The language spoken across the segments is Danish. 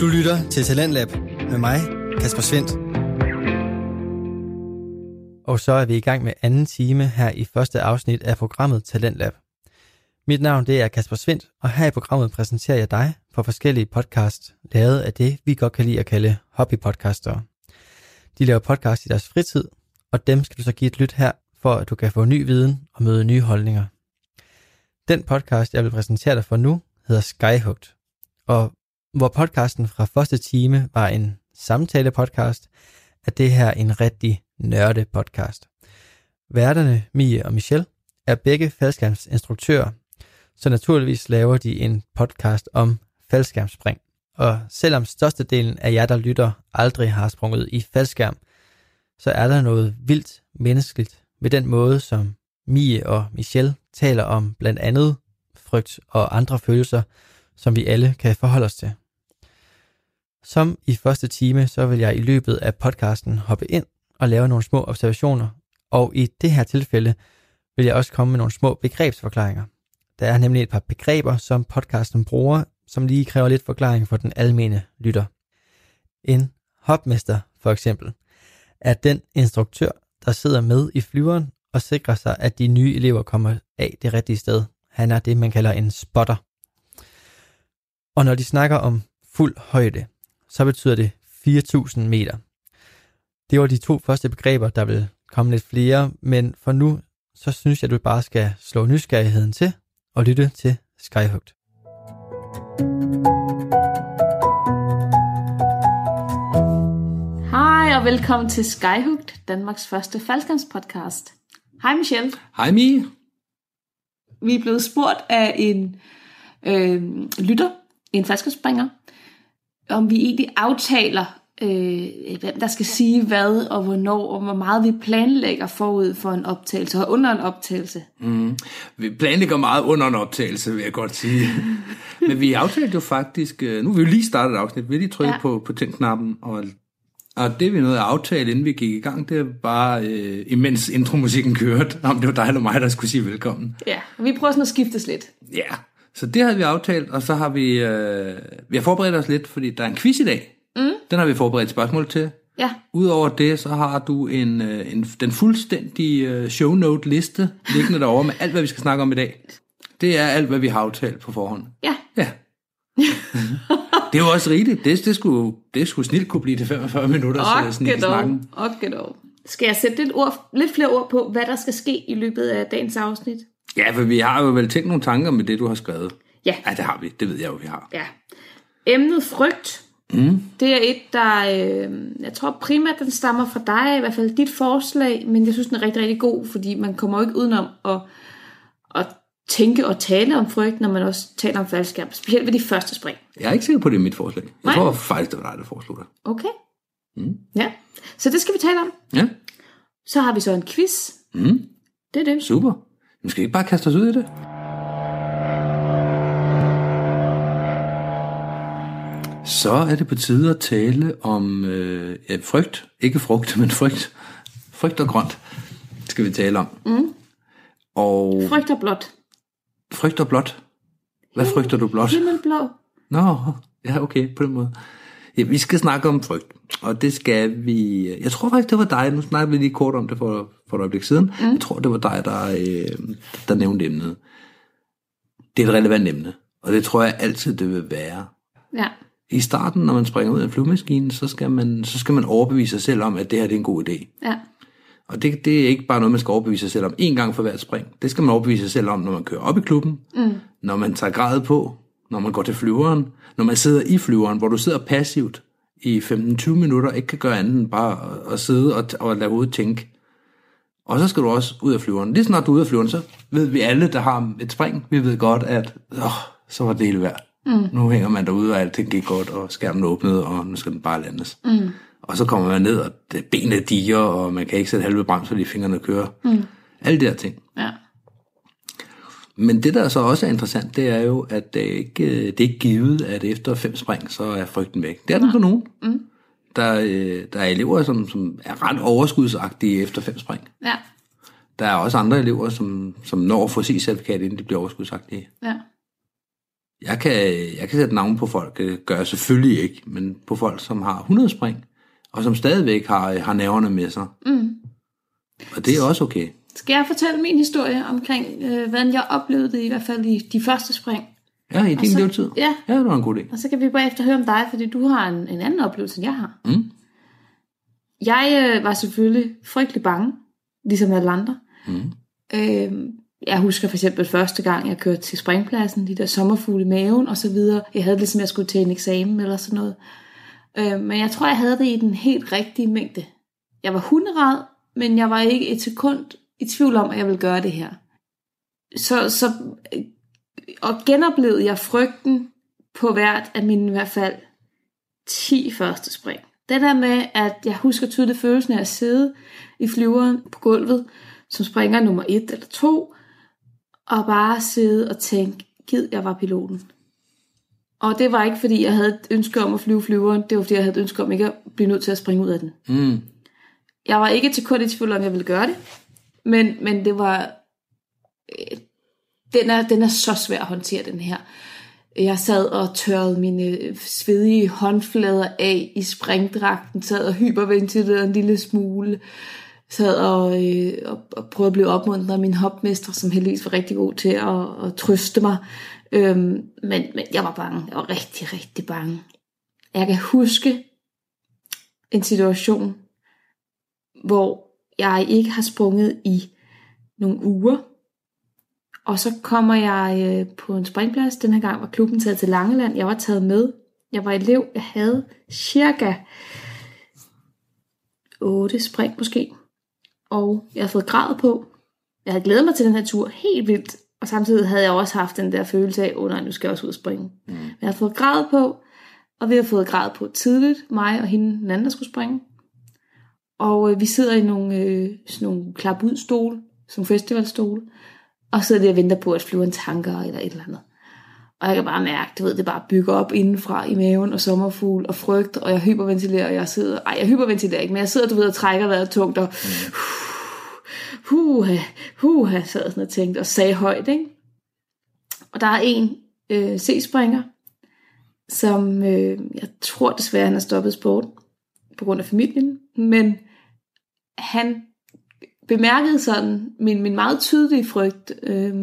Du lytter til Talentlab med mig, Kasper Svendt. Og så er vi i gang med anden time her i første afsnit af programmet Talentlab. Mit navn det er Kasper Svendt, og her i programmet præsenterer jeg dig for forskellige podcasts, lavet af det, vi godt kan lide at kalde hobbypodcaster. De laver podcast i deres fritid, og dem skal du så give et lyt her, for at du kan få ny viden og møde nye holdninger. Den podcast, jeg vil præsentere dig for nu, hedder Skyhugt, og hvor podcasten fra første time var en samtale-podcast, er det her en rigtig nørde podcast. Værterne, Mie og Michelle, er begge faldskærmsinstruktører, så naturligvis laver de en podcast om faldskærmspring. Og selvom størstedelen af jer, der lytter, aldrig har sprunget i faldskærm, så er der noget vildt menneskeligt ved den måde, som Mie og Michelle taler om blandt andet frygt og andre følelser, som vi alle kan forholde os til. Som i første time, så vil jeg i løbet af podcasten hoppe ind og lave nogle små observationer, og i det her tilfælde vil jeg også komme med nogle små begrebsforklaringer. Der er nemlig et par begreber, som podcasten bruger, som lige kræver lidt forklaring for den almene lytter. En hopmester, for eksempel, er den instruktør, der sidder med i flyveren og sikrer sig, at de nye elever kommer af det rigtige sted. Han er det, man kalder en spotter. Og når de snakker om fuld højde, så betyder det 4.000 meter. Det var de to første begreber, der vil komme lidt flere, men for nu, så synes jeg, at du bare skal slå nysgerrigheden til og lytte til Skyhugt. Hej og velkommen til Skyhugt, Danmarks første faldskærmspodcast. Hej Michelle. Hej Mie. Vi er blevet spurgt af en øh, lytter, en faldskærmsspringer, om vi egentlig aftaler, øh, hvem der skal sige hvad og hvornår, og hvor meget vi planlægger forud for en optagelse og under en optagelse. Mm. Vi planlægger meget under en optagelse, vil jeg godt sige. Men vi aftalte jo faktisk, øh, nu har vi lige startet et afsnit, vi har lige trykket ja. på, på tændknappen, og, og det vi nåede at aftale, inden vi gik i gang, det var bare, øh, imens intromusikken kørte, om det var dig eller mig, der skulle sige velkommen. Ja, og vi prøver sådan at skiftes lidt. Ja, så det havde vi aftalt, og så har vi, øh, vi har forberedt os lidt, fordi der er en quiz i dag. Mm. Den har vi forberedt spørgsmål til. Ja. Udover det, så har du en, øh, en, den fuldstændige øh, show note liste liggende derovre med alt, hvad vi skal snakke om i dag. Det er alt, hvad vi har aftalt på forhånd. Ja. Ja. det er jo også rigtigt. Det, det, skulle, det skulle snilt kunne blive til 45 minutter. Okay, så snakken. Okay, dog. Skal jeg sætte lidt, ord, lidt flere ord på, hvad der skal ske i løbet af dagens afsnit? Ja, for vi har jo vel tænkt nogle tanker med det, du har skrevet. Ja. Ja, det har vi. Det ved jeg jo, vi har. Ja. Emnet frygt, Mm. det er et, der, øh, jeg tror primært, den stammer fra dig, i hvert fald dit forslag, men jeg synes, den er rigtig, rigtig god, fordi man kommer jo ikke udenom at, at tænke og tale om frygt, når man også taler om faldskærm, specielt ved de første spring. Jeg er ikke sikker på, det er mit forslag. Jeg Nej. tror faktisk, det var dig, der foreslog det. Okay? Mm. Ja, så det skal vi tale om. Ja, Så har vi så en quiz. mm. Det er det. super. Nu skal vi ikke bare kaste os ud i det. Så er det på tide at tale om øh, ja, frygt. Ikke frugt, men frygt. Frygt og grønt skal vi tale om. Mm. Og Frygt og blåt. frygt og blåt. Hvad frygter du blåt? Himmelblå. Nå, ja, okay, på den måde. Ja, vi skal snakke om frygt, og det skal vi... Jeg tror faktisk, det var dig, nu snakker vi lige kort om det for, for et øjeblik siden. Mm. Jeg tror, det var dig, der, øh, der nævnte emnet. Det er et relevant emne, og det tror jeg altid, det vil være. Ja. I starten, når man springer ud af en flyvemaskine, så skal man, så skal man overbevise sig selv om, at det her det er en god idé. Ja. Og det, det er ikke bare noget, man skal overbevise sig selv om én gang for hvert spring. Det skal man overbevise sig selv om, når man kører op i klubben, mm. når man tager grad på, når man går til flyveren, når man sidder i flyveren, hvor du sidder passivt i 15-20 minutter, ikke kan gøre andet end bare at, sidde og, og lade hovedet tænke. Og så skal du også ud af flyveren. Lige snart du er ude af flyveren, så ved vi alle, der har et spring, vi ved godt, at åh, så var det hele værd. Mm. Nu hænger man derude, og alting gik godt, og skærmen åbnede, og nu skal den bare landes. Mm. Og så kommer man ned, og benene diger, og man kan ikke sætte halve brems, fordi fingrene kører. Mm. Alle de her ting. Ja. Men det, der så også er interessant, det er jo, at det er ikke, det er ikke givet, at efter fem spring, så er frygten væk. Det er den for nogen. Mm. Der, øh, der er elever, som, som er ret overskudsagtige efter fem spring. Ja. Der er også andre elever, som, som når at få sig certifikat, inden de bliver overskudsagtige. Ja. Jeg kan, jeg kan sætte navn på folk, det gør jeg selvfølgelig ikke, men på folk, som har 100 spring, og som stadigvæk har, har nerverne med sig. Mm. Og det er også okay. Skal jeg fortælle min historie omkring, øh, hvordan jeg oplevede det, i hvert fald i de første spring? Ja, i din levetid. ja. ja, det var en god idé. Og så kan vi bagefter høre om dig, fordi du har en, en anden oplevelse, end jeg har. Mm. Jeg øh, var selvfølgelig frygtelig bange, ligesom alle andre. Mm. Øh, jeg husker for eksempel første gang, jeg kørte til springpladsen, de der sommerfugle i maven og så videre. Jeg havde det ligesom, jeg skulle til en eksamen eller sådan noget. Øh, men jeg tror, jeg havde det i den helt rigtige mængde. Jeg var hunderad, men jeg var ikke et sekund i tvivl om, at jeg ville gøre det her. Så, så øh, og genoplevede jeg frygten på hvert af mine i hvert fald 10 første spring. Det der med, at jeg husker tydeligt følelsen af at sidde i flyveren på gulvet, som springer nummer 1 eller 2, og bare sidde og tænke, gid jeg var piloten. Og det var ikke, fordi jeg havde et ønske om at flyve flyveren, det var, fordi jeg havde et ønske om ikke at blive nødt til at springe ud af den. Mm. Jeg var ikke til kort i tvivl om, jeg ville gøre det, men, men det var... øh, Den er, den er så svær at håndtere, den her. Jeg sad og tørrede mine svedige håndflader af i springdragten, sad og hyperventilerede en lille smule, sad og, øh, og, og prøvede at blive opmuntret af min hopmester, som heldigvis var rigtig god til at, at trøste mig. Øhm, men, men jeg var bange. Jeg var rigtig, rigtig bange. Jeg kan huske en situation, hvor jeg ikke har sprunget i nogle uger. Og så kommer jeg øh, på en springplads. Den her gang var klubben taget til Langeland. Jeg var taget med. Jeg var elev. Jeg havde cirka 8 spring måske. Og jeg havde fået grad på. Jeg havde glædet mig til den her tur helt vildt. Og samtidig havde jeg også haft den der følelse af, åh nej, nu skal jeg også ud og springe. Mm. Jeg havde fået grad på, og vi har fået grad på tidligt, mig og hende, den anden, der skulle springe. Og øh, vi sidder i nogle, øh, sådan nogle klap ud stole, som festivalstole, og sidder der og venter på, at flyveren tanker eller et eller andet. Og jeg kan bare mærke, du ved, det bare bygger op indenfra i maven og sommerfugl og frygt, og jeg hyperventilerer, og jeg sidder, ej, jeg hyperventilerer ikke, men jeg sidder, du ved, og trækker vejret tungt, og huha, huha, sad sådan og tænkte, og sagde højt, ikke? Og der er en øh, C-springer, som øh, jeg tror desværre, han har stoppet sport på grund af familien, men han bemærkede sådan min, min meget tydelige frygt, øh,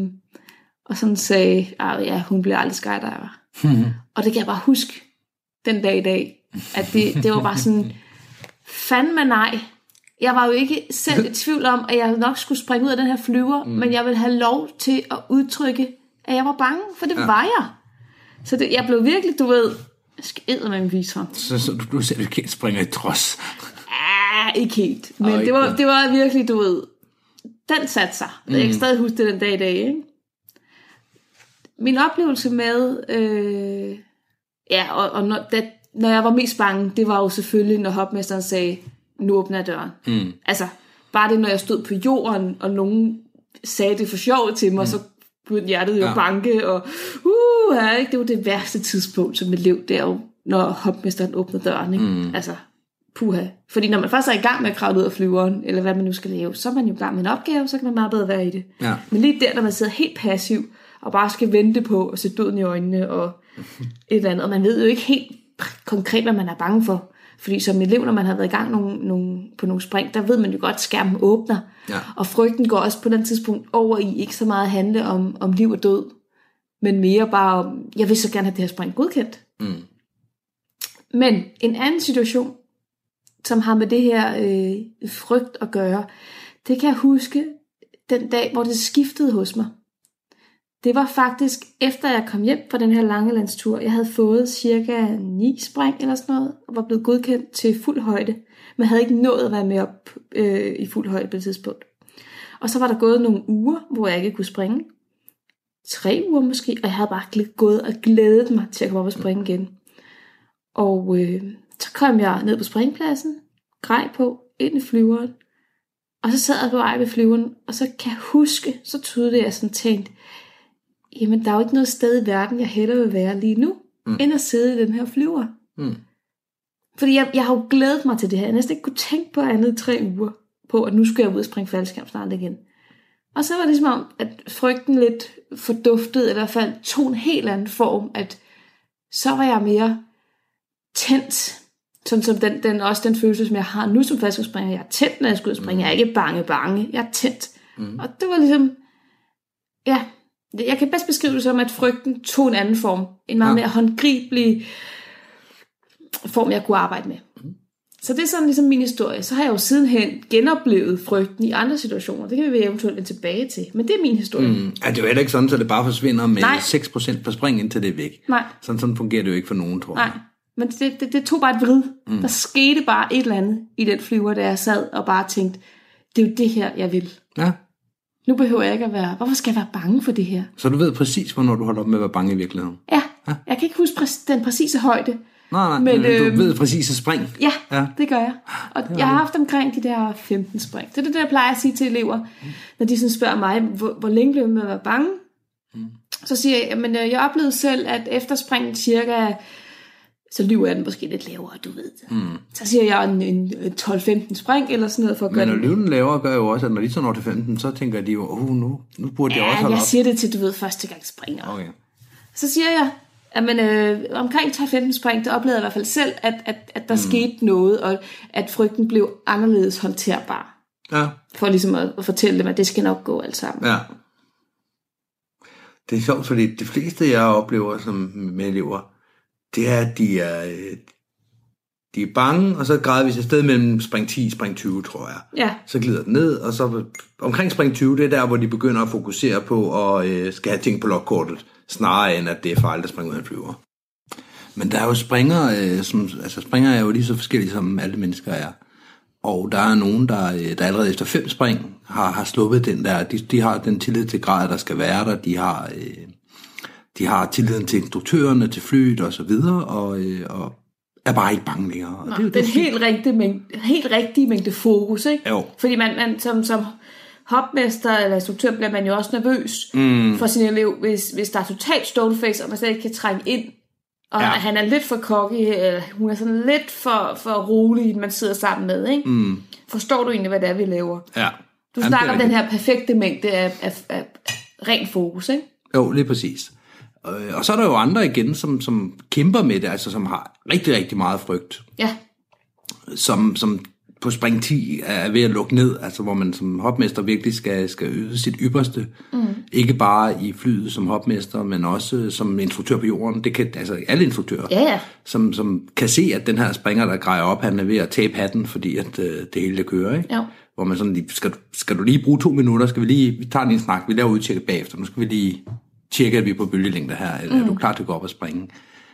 og sådan sagde, at ja, hun bliver aldrig skydiver. Og det kan jeg bare huske den dag i dag, at det, det var bare sådan, fandme nej. Jeg var jo ikke selv i tvivl om, at jeg nok skulle springe ud af den her flyver, mm. men jeg ville have lov til at udtrykke, at jeg var bange, for det ja. var jeg. Så det, jeg blev virkelig, du ved, jeg skal med en visor. Så, så du, du selv ikke springer i trods. Ah, ikke helt. Men Åh, det, var, det var virkelig, du ved, den satte sig. Mm. Jeg kan stadig huske det den dag i dag, ikke? Min oplevelse med, øh, ja, og, og når, da, når jeg var mest bange, det var jo selvfølgelig, når hopmesteren sagde, nu åbner jeg døren. Mm. Altså, bare det, når jeg stod på jorden, og nogen sagde det for sjov til mig, mm. så begyndte hjertet jo Ja. banke, og uh, ja, ikke? det var det værste tidspunkt som elev, det er jo, når hopmesteren åbner døren. Ikke? Mm. Altså, puha. Fordi når man først er i gang med at kravle ud af flyveren, eller hvad man nu skal lave, så er man jo i gang med en opgave, så kan man meget bedre være i det. Ja. Men lige der, når man sidder helt passiv, og bare skal vente på at se døden i øjnene, og et eller andet, og man ved jo ikke helt konkret, hvad man er bange for. Fordi som elev, når man har været i gang nogle, nogle, på nogle spring, der ved man jo godt, at skærmen åbner. Ja. Og frygten går også på den tidspunkt over i ikke så meget at handle om, om liv og død, men mere bare om, jeg vil så gerne have det her spring godkendt. Mm. Men en anden situation, som har med det her øh, frygt at gøre, det kan jeg huske den dag, hvor det skiftede hos mig. Det var faktisk efter jeg kom hjem fra den her langelandstur. Jeg havde fået cirka 9 spring eller sådan noget, og var blevet godkendt til fuld højde, men havde ikke nået at være med op øh, i fuld højde på det tidspunkt. Og så var der gået nogle uger, hvor jeg ikke kunne springe. Tre uger måske, og jeg havde bare gået og glædet mig til at komme op og springe igen. Og øh, så kom jeg ned på springpladsen, grej på, ind i flyveren, og så sad jeg på vej ved flyveren, og så kan jeg huske, så tydeligt, at jeg sådan tænkte, jamen der er jo ikke noget sted i verden, jeg hellere vil være lige nu, mm. end at sidde i den her flyver. Mm. Fordi jeg, jeg har jo glædet mig til det her. Jeg næsten ikke kunne tænke på andet i tre uger, på at nu skal jeg ud og springe faldskærm snart igen. Og så var det som om, at frygten lidt forduftede, eller i hvert fald tog en helt anden form, at så var jeg mere tændt, sådan som den, den, også den følelse, som jeg har nu som faldskærmsspringer. Jeg er tændt, når jeg skal ud og springe. Jeg er ikke bange, bange. Jeg er tændt. Mm. Og det var ligesom, ja, jeg kan bedst beskrive det som, at frygten tog en anden form. En meget ja. mere håndgribelig form, jeg kunne arbejde med. Så det er sådan ligesom min historie. Så har jeg jo sidenhen genoplevet frygten i andre situationer. Det kan vi eventuelt vende tilbage til. Men det er min historie. Mm. Ja, det er jo heller ikke sådan, at det bare forsvinder med Nej. 6% på spring, indtil det er væk. Nej. Sådan, sådan fungerer det jo ikke for nogen, tror jeg. Nej. Men det, det, det tog bare et vrid. Mm. Der skete bare et eller andet i den flyver, der jeg sad og bare tænkte, det er jo det her, jeg vil. Ja. Nu behøver jeg ikke at være, hvorfor skal jeg være bange for det her? Så du ved præcis, hvornår du holder op med at være bange i virkeligheden? Ja, ja. jeg kan ikke huske præ- den præcise højde. Nej, nej, men, men øh, du ved præcis at spring. Ja, ja, det gør jeg. Og jeg har haft omkring de der 15 spring. Det er det, der jeg plejer at sige til elever, mm. når de sådan spørger mig, hvor, hvor længe blev med at være bange? Mm. Så siger jeg, men øh, jeg oplevede selv, at efter springen cirka så lyver jeg den måske lidt lavere, du ved. Mm. Så siger jeg en, en 12-15 spring eller sådan noget for at gøre Men at lyve den lavere gør jo også, at når de så når til 15, så tænker de jo, oh, nu, nu burde ja, jeg også holde jeg op. siger det til, du ved, første gang springer. Okay. Så siger jeg, at man, øh, omkring 12-15 spring, der oplevede jeg i hvert fald selv, at, at, at der mm. skete noget, og at frygten blev anderledes håndterbar. Ja. For ligesom at, at fortælle dem, at det skal nok gå alt sammen. Ja. Det er sjovt, fordi de fleste, jeg oplever som med elever, det er, at de er, de er bange, og så græder vi et sted mellem spring 10 og spring 20, tror jeg. Ja. Så glider den ned, og så omkring spring 20, det er der, hvor de begynder at fokusere på at øh, skal have ting på logkortet, snarere end at det er fejl, der springer ud af en flyver. Men der er jo springer, øh, som, altså springer er jo lige så forskellige, som alle mennesker er. Og der er nogen, der, øh, der allerede efter fem spring har, har sluppet den der, de, de har den tillid til grad, der skal være der, de har... Øh, de har tilliden til instruktørerne, til flyet og så videre, og, øh, og er bare ikke bange længere. Og Nå, det, det, er helt rigtig mængde, helt rigtig mængde fokus, ikke? Jo. Fordi man, man som, som hopmester eller instruktør bliver man jo også nervøs mm. for sin elev, hvis, hvis der er totalt stoneface, og man slet ikke kan trænge ind, og ja. han er lidt for cocky, eller hun er sådan lidt for, for rolig, man sidder sammen med, ikke? Mm. Forstår du egentlig, hvad det er, vi laver? Ja. Du snakker om den her perfekte mængde af, af, af ren fokus, ikke? Jo, lige præcis. Øh, og så er der jo andre igen, som, som kæmper med det, altså som har rigtig, rigtig meget frygt. Ja. Som, som på spring 10 er ved at lukke ned, altså hvor man som hopmester virkelig skal, skal yde sit ypperste. Mm. Ikke bare i flyet som hopmester, men også som instruktør på jorden. Det kan altså alle instruktører, ja, ja. Som, som kan se, at den her springer, der grejer op, han er ved at tabe hatten, fordi at øh, det hele det kører. Ikke? Ja. Hvor man sådan lige, skal, skal du lige bruge to minutter, skal vi lige, vi tager lige en snak, vi laver udtjekket bagefter, nu skal vi lige tjekke, at vi på bølgelængde her, eller mm. er du klar til at gå op og springe?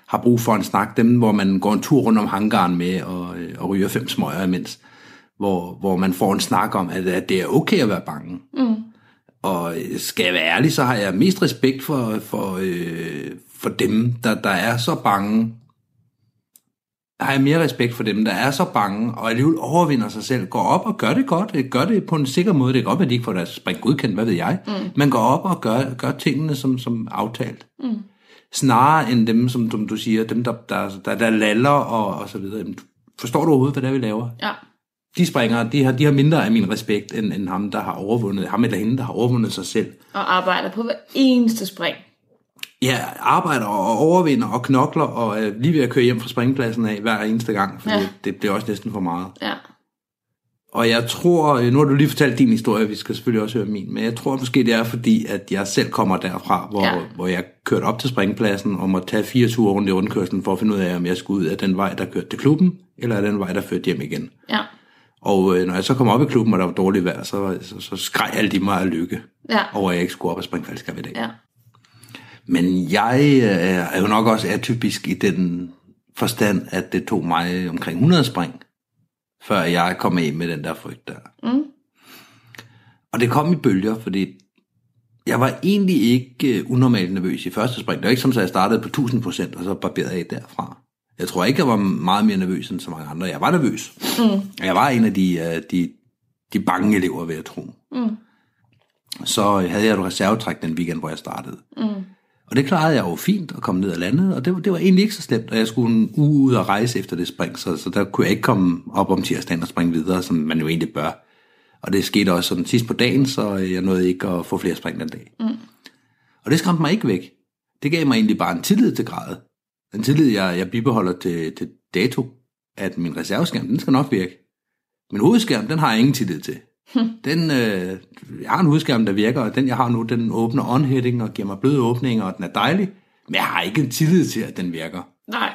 Har brug for en snak, dem hvor man går en tur rundt om hangaren med og, øh, og ryger fem smøger imens, hvor, hvor man får en snak om, at, at det er okay at være bange. Mm. Og øh, skal jeg være ærlig, så har jeg mest respekt for, for, øh, for dem, der, der er så bange, har jeg mere respekt for dem, der er så bange, og alligevel overvinder sig selv, går op og gør det godt, gør det på en sikker måde. Det er godt, at de ikke får deres spring godkendt, hvad ved jeg. Mm. Men går op og gør, gør tingene som, som aftalt. Mm. Snarere end dem, som, som du siger, dem, der, der, der, der laller og, og så videre. Forstår du overhovedet, hvad det er, vi laver? Ja. De springer, de har, de har mindre af min respekt, end, end ham, der har overvundet, ham eller hende, der har overvundet sig selv. Og arbejder på hver eneste spring ja, arbejder og overvinder og knokler og er lige ved at køre hjem fra springpladsen af hver eneste gang, fordi ja. det bliver også næsten for meget. Ja. Og jeg tror, øh, nu har du lige fortalt din historie, vi skal selvfølgelig også høre min, men jeg tror måske det er fordi, at jeg selv kommer derfra, hvor, ja. hvor jeg kørte op til springpladsen og måtte tage fire ture rundt i rundkørslen for at finde ud af, om jeg skulle ud af den vej, der kørte til klubben, eller af den vej, der førte hjem igen. Ja. Og øh, når jeg så kom op i klubben, og der var dårligt vejr, så, så, så skreg alle de mig af lykke ja. over, at jeg ikke skulle op og springe faldskab i dag. Ja. Men jeg øh, er jo nok også atypisk i den forstand, at det tog mig omkring 100 spring, før jeg kom af med den der frygt der. Mm. Og det kom i bølger, fordi jeg var egentlig ikke øh, unormalt nervøs i første spring. Det var ikke som, at jeg startede på 1000 procent, og så barberede jeg derfra. Jeg tror ikke, jeg var meget mere nervøs end så mange andre. Jeg var nervøs. Mm. Jeg var en af de, øh, de, de bange elever, ved at tro. Mm. Så havde jeg et reservetræk den weekend, hvor jeg startede. Mm. Og det klarede jeg jo fint at komme ned og lande, og det, det var egentlig ikke så slemt, og jeg skulle en uge ud og rejse efter det spring, så, så der kunne jeg ikke komme op om tirsdagen og springe videre, som man jo egentlig bør. Og det skete også sådan sidst på dagen, så jeg nåede ikke at få flere spring den dag. Mm. Og det skræmte mig ikke væk. Det gav mig egentlig bare en tillid til gradet. En tillid, jeg, jeg bibeholder til, til dato, at min reserveskærm, den skal nok virke. Min hovedskærm, den har jeg ingen tillid til. Den, øh, jeg har en hovedskærm, der virker, og den jeg har nu, den åbner on-heading og giver mig bløde åbninger, og den er dejlig. Men jeg har ikke en tillid til, at den virker. Nej.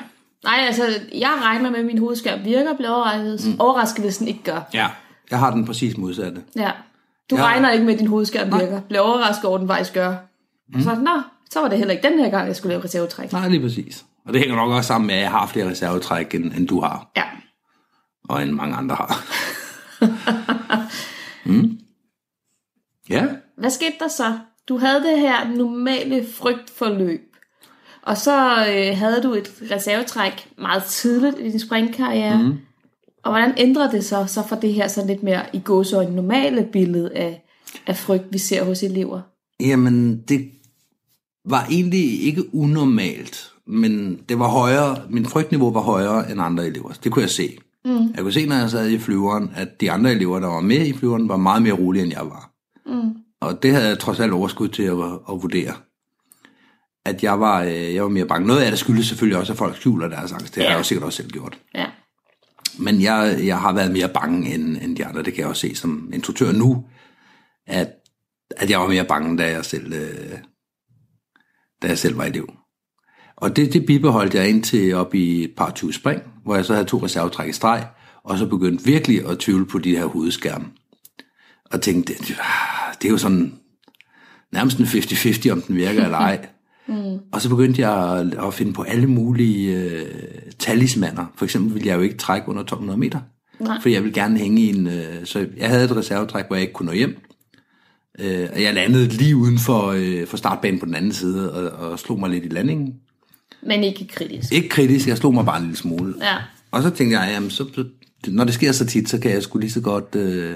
Nej, altså, jeg regner med, at min hovedskærm virker og bliver overrasket, mm. overrasket, hvis den ikke gør. Ja, jeg har den præcis modsatte. Ja. Du Ja. regner ikke med, at din hovedskærm virker. Bliver overrasket over, at den faktisk gør. Mm. Så, nå, så var det heller ikke den her gang, jeg skulle lave reservetræk. Nej, lige præcis. Og det hænger nok også sammen med, at jeg har flere reservetræk, end, end du har, Ja. og end mange andre har. mm. Ja, Hvad skete der så? Du havde det her normale frygtforløb. Og så øh, havde du et reservetræk meget tidligt i din springkarriere. Mm. Og hvordan ændrer det sig så for det her sådan lidt mere i gåsøjne normale billede af, af frygt, vi ser hos elever? Jamen, det var egentlig ikke unormalt, men det var højere, min frygtniveau var højere end andre elever. Det kunne jeg se. Mm. Jeg kunne se, når jeg sad i flyveren, at de andre elever, der var med i flyveren, var meget mere rolige, end jeg var. Mm. Og det havde jeg trods alt overskud til at, at vurdere. At jeg var, øh, jeg var mere bange. Noget af det skyldes selvfølgelig også, at folk skjuler deres angst. Det har Ja. jeg jo sikkert også selv gjort. Ja. Men jeg, jeg har været mere bange end, end de andre. Det kan jeg også se som instruktør nu, at, at jeg var mere bange, da jeg selv, øh, da jeg selv var elev. Og det, det bibeholdt jeg indtil op i et par 20 spring, hvor jeg så havde to reservetræk i streg, og så begyndte virkelig at tvivle på de her hovedskærme. Og tænkte, det, det er jo sådan nærmest en 50-50, om den virker eller ej. Mm. Og så begyndte jeg at, finde på alle mulige øh, talismaner. For eksempel ville jeg jo ikke trække under 1200 meter. Nej. For jeg ville gerne hænge i en... Øh, så jeg havde et reservetræk, hvor jeg ikke kunne nå hjem. Øh, og jeg landede lige uden for, øh, for startbanen på den anden side, og, og slog mig lidt i landingen. Men ikke kritisk. Ikke kritisk, jeg slog mig bare en lille smule. Ja. Og så tænkte jeg, jamen, så, når det sker så tit, så kan jeg sgu lige så godt øh,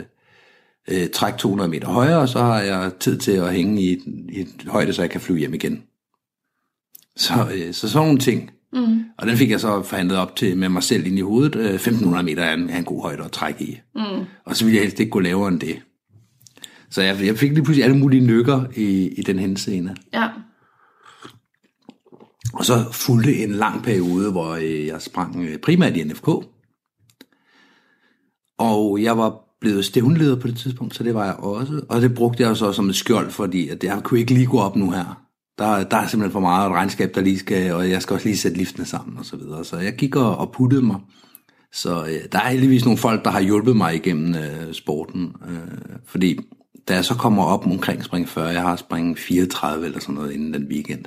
øh, trække 200 meter højere, og så har jeg tid til at hænge i i et højde, så jeg kan flyve hjem igen. Så, øh, så sådan nogle ting. Mm. Og den fik jeg så forhandlet op til med mig selv ind i hovedet. Øh, 1500 meter er en, er en god højde at trække i. Mm. Og så ville jeg helst ikke gå lavere end det. Så jeg, jeg fik lige pludselig alle mulige nykker i, i den henseende. Ja. Og så fulgte en lang periode, hvor øh, jeg sprang øh, primært i NFK. Og jeg var blevet stævnleder på det tidspunkt, så det var jeg også. Og det brugte jeg så som et skjold, fordi at jeg kunne ikke lige gå op nu her. Der, der er simpelthen for meget regnskab, der lige skal, og jeg skal også lige sætte liftene sammen og så videre. Så jeg gik og, og puttede mig. Så øh, der er heldigvis nogle folk, der har hjulpet mig igennem øh, sporten. Øh, fordi da jeg så kommer op omkring spring 40, jeg har spring 34 eller sådan noget inden den weekend,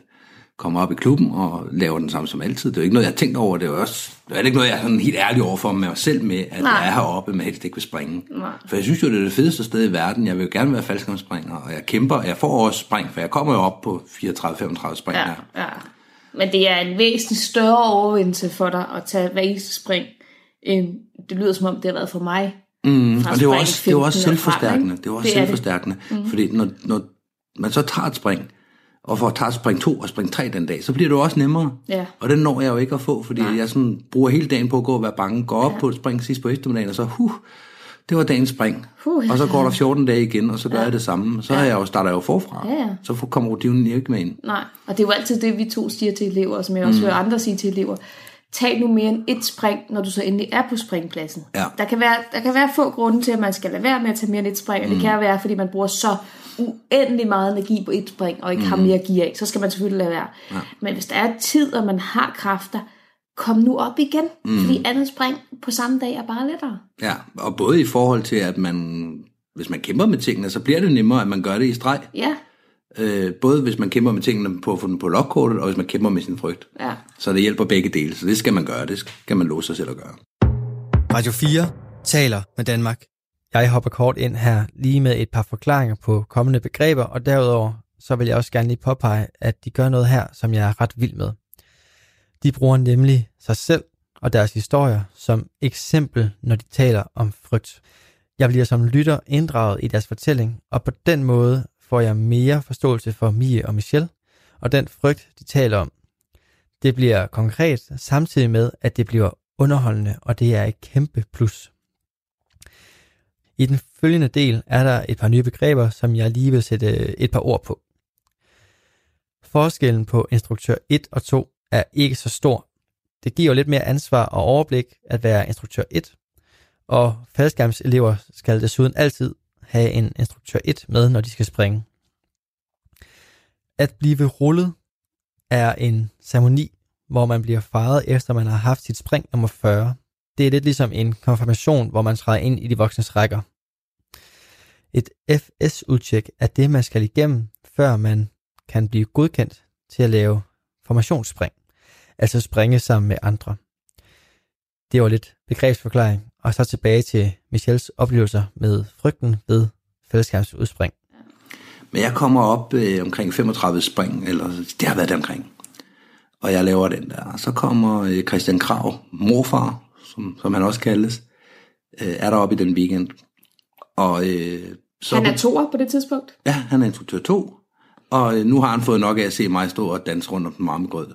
kommer op i klubben og laver den samme som altid. Det er jo ikke noget, jeg har tænkt over. Det er jo også, det er ikke noget, jeg er sådan helt ærlig over for mig selv med, at Nej. jeg er heroppe, men helst ikke vil springe. Nej. For jeg synes jo, det er det fedeste sted i verden. Jeg vil jo gerne være faldskærmsspringer, og jeg kæmper. Jeg får også spring, for jeg kommer jo op på 34-35 spring Ja, her. ja. Men det er en væsentlig større overvindelse for dig at tage hver eneste spring, end det lyder som om, det har været for mig. Mm, og det er jo også, det er også 15 og frem, selvforstærkende. Det er også Det er det. selvforstærkende. Mm. Fordi når, når man så tager et spring, og får taget spring 2 og spring 3 den dag, så bliver det jo også nemmere. Ja. Og den når jeg jo ikke at få, fordi Nej. jeg sådan bruger hele dagen på at gå og være bange, går op ja. på et spring sidst på eftermiddagen, og så, huh, det var dagens spring. Huh, og så går der 14 dage igen, og så gør ja. jeg det samme. Så ja. er jeg jo, starter jeg jo forfra. Ja, ja. Så får- kommer rutinen ikke med ind. Nej, og det er jo altid det, vi to siger til elever, som jeg også mm. hører andre sige til elever. Tag nu mere end et spring, når du så endelig er på springpladsen. Ja. Der, kan være, der kan være få grunde til, at man skal lade være med at tage mere end et spring, og det kan være, fordi man bruger så uendelig meget energi på et spring, og ikke mm. har mere gear i, så skal man selvfølgelig lade være. Ja. Men hvis der er tid, og man har kræfter, kom nu op igen, mm. fordi andet spring på samme dag er bare lettere. Ja, og både i forhold til, at man, hvis man kæmper med tingene, så bliver det nemmere, at man gør det i streg. Ja, Øh, både hvis man kæmper med tingene på at få den på logkortet, og hvis man kæmper med sin frygt. ja. Så det hjælper begge dele, så det skal man gøre. Det skal man låse sig selv at gøre. Radio 4 taler med Danmark. Jeg hopper kort ind her lige med et par forklaringer på kommende begreber, og derudover så vil jeg også gerne lige påpege, at de gør noget her, som jeg er ret vild med. De bruger nemlig sig selv og deres historier som eksempel, når de taler om frygt. Jeg bliver som lytter inddraget i deres fortælling, og på den måde får jeg mere forståelse for Mie og Michelle, og den frygt, de taler om. Det bliver konkret, samtidig med, at det bliver underholdende, og det er et kæmpe plus. I den følgende del er der et par nye begreber, som jeg lige vil sætte øh, et par ord på. Forskellen på instruktør 1 og 2 er ikke så stor. Det giver jo lidt mere ansvar og overblik at være instruktør 1, og faldskærmselever skal desuden altid have en instruktør 1 med, når de skal springe. At blive rullet er en ceremoni, hvor man bliver fejret efter man har haft sit spring nummer 40. Det er lidt ligesom en konfirmation, hvor man træder ind i de voksnes rækker. Et FS-udtjek er det, man skal igennem, før man kan blive godkendt til at lave formationsspring, altså springe sammen med andre. Det var lidt begrebsforklaring, og så tilbage til Michels oplevelser med frygten ved fællesskabsudspring. Men jeg kommer op øh, omkring 35 spring, eller det har været det omkring. Og jeg laver den der. Så kommer øh, Christian Krav, morfar, som, som han også kaldes, øh, er der op i den weekend. Og, øh, så, Han er toer på det tidspunkt. Ja, han er instruktør 2. Og øh, nu har han fået nok af at se mig stå og danse rundt om den marmgrød.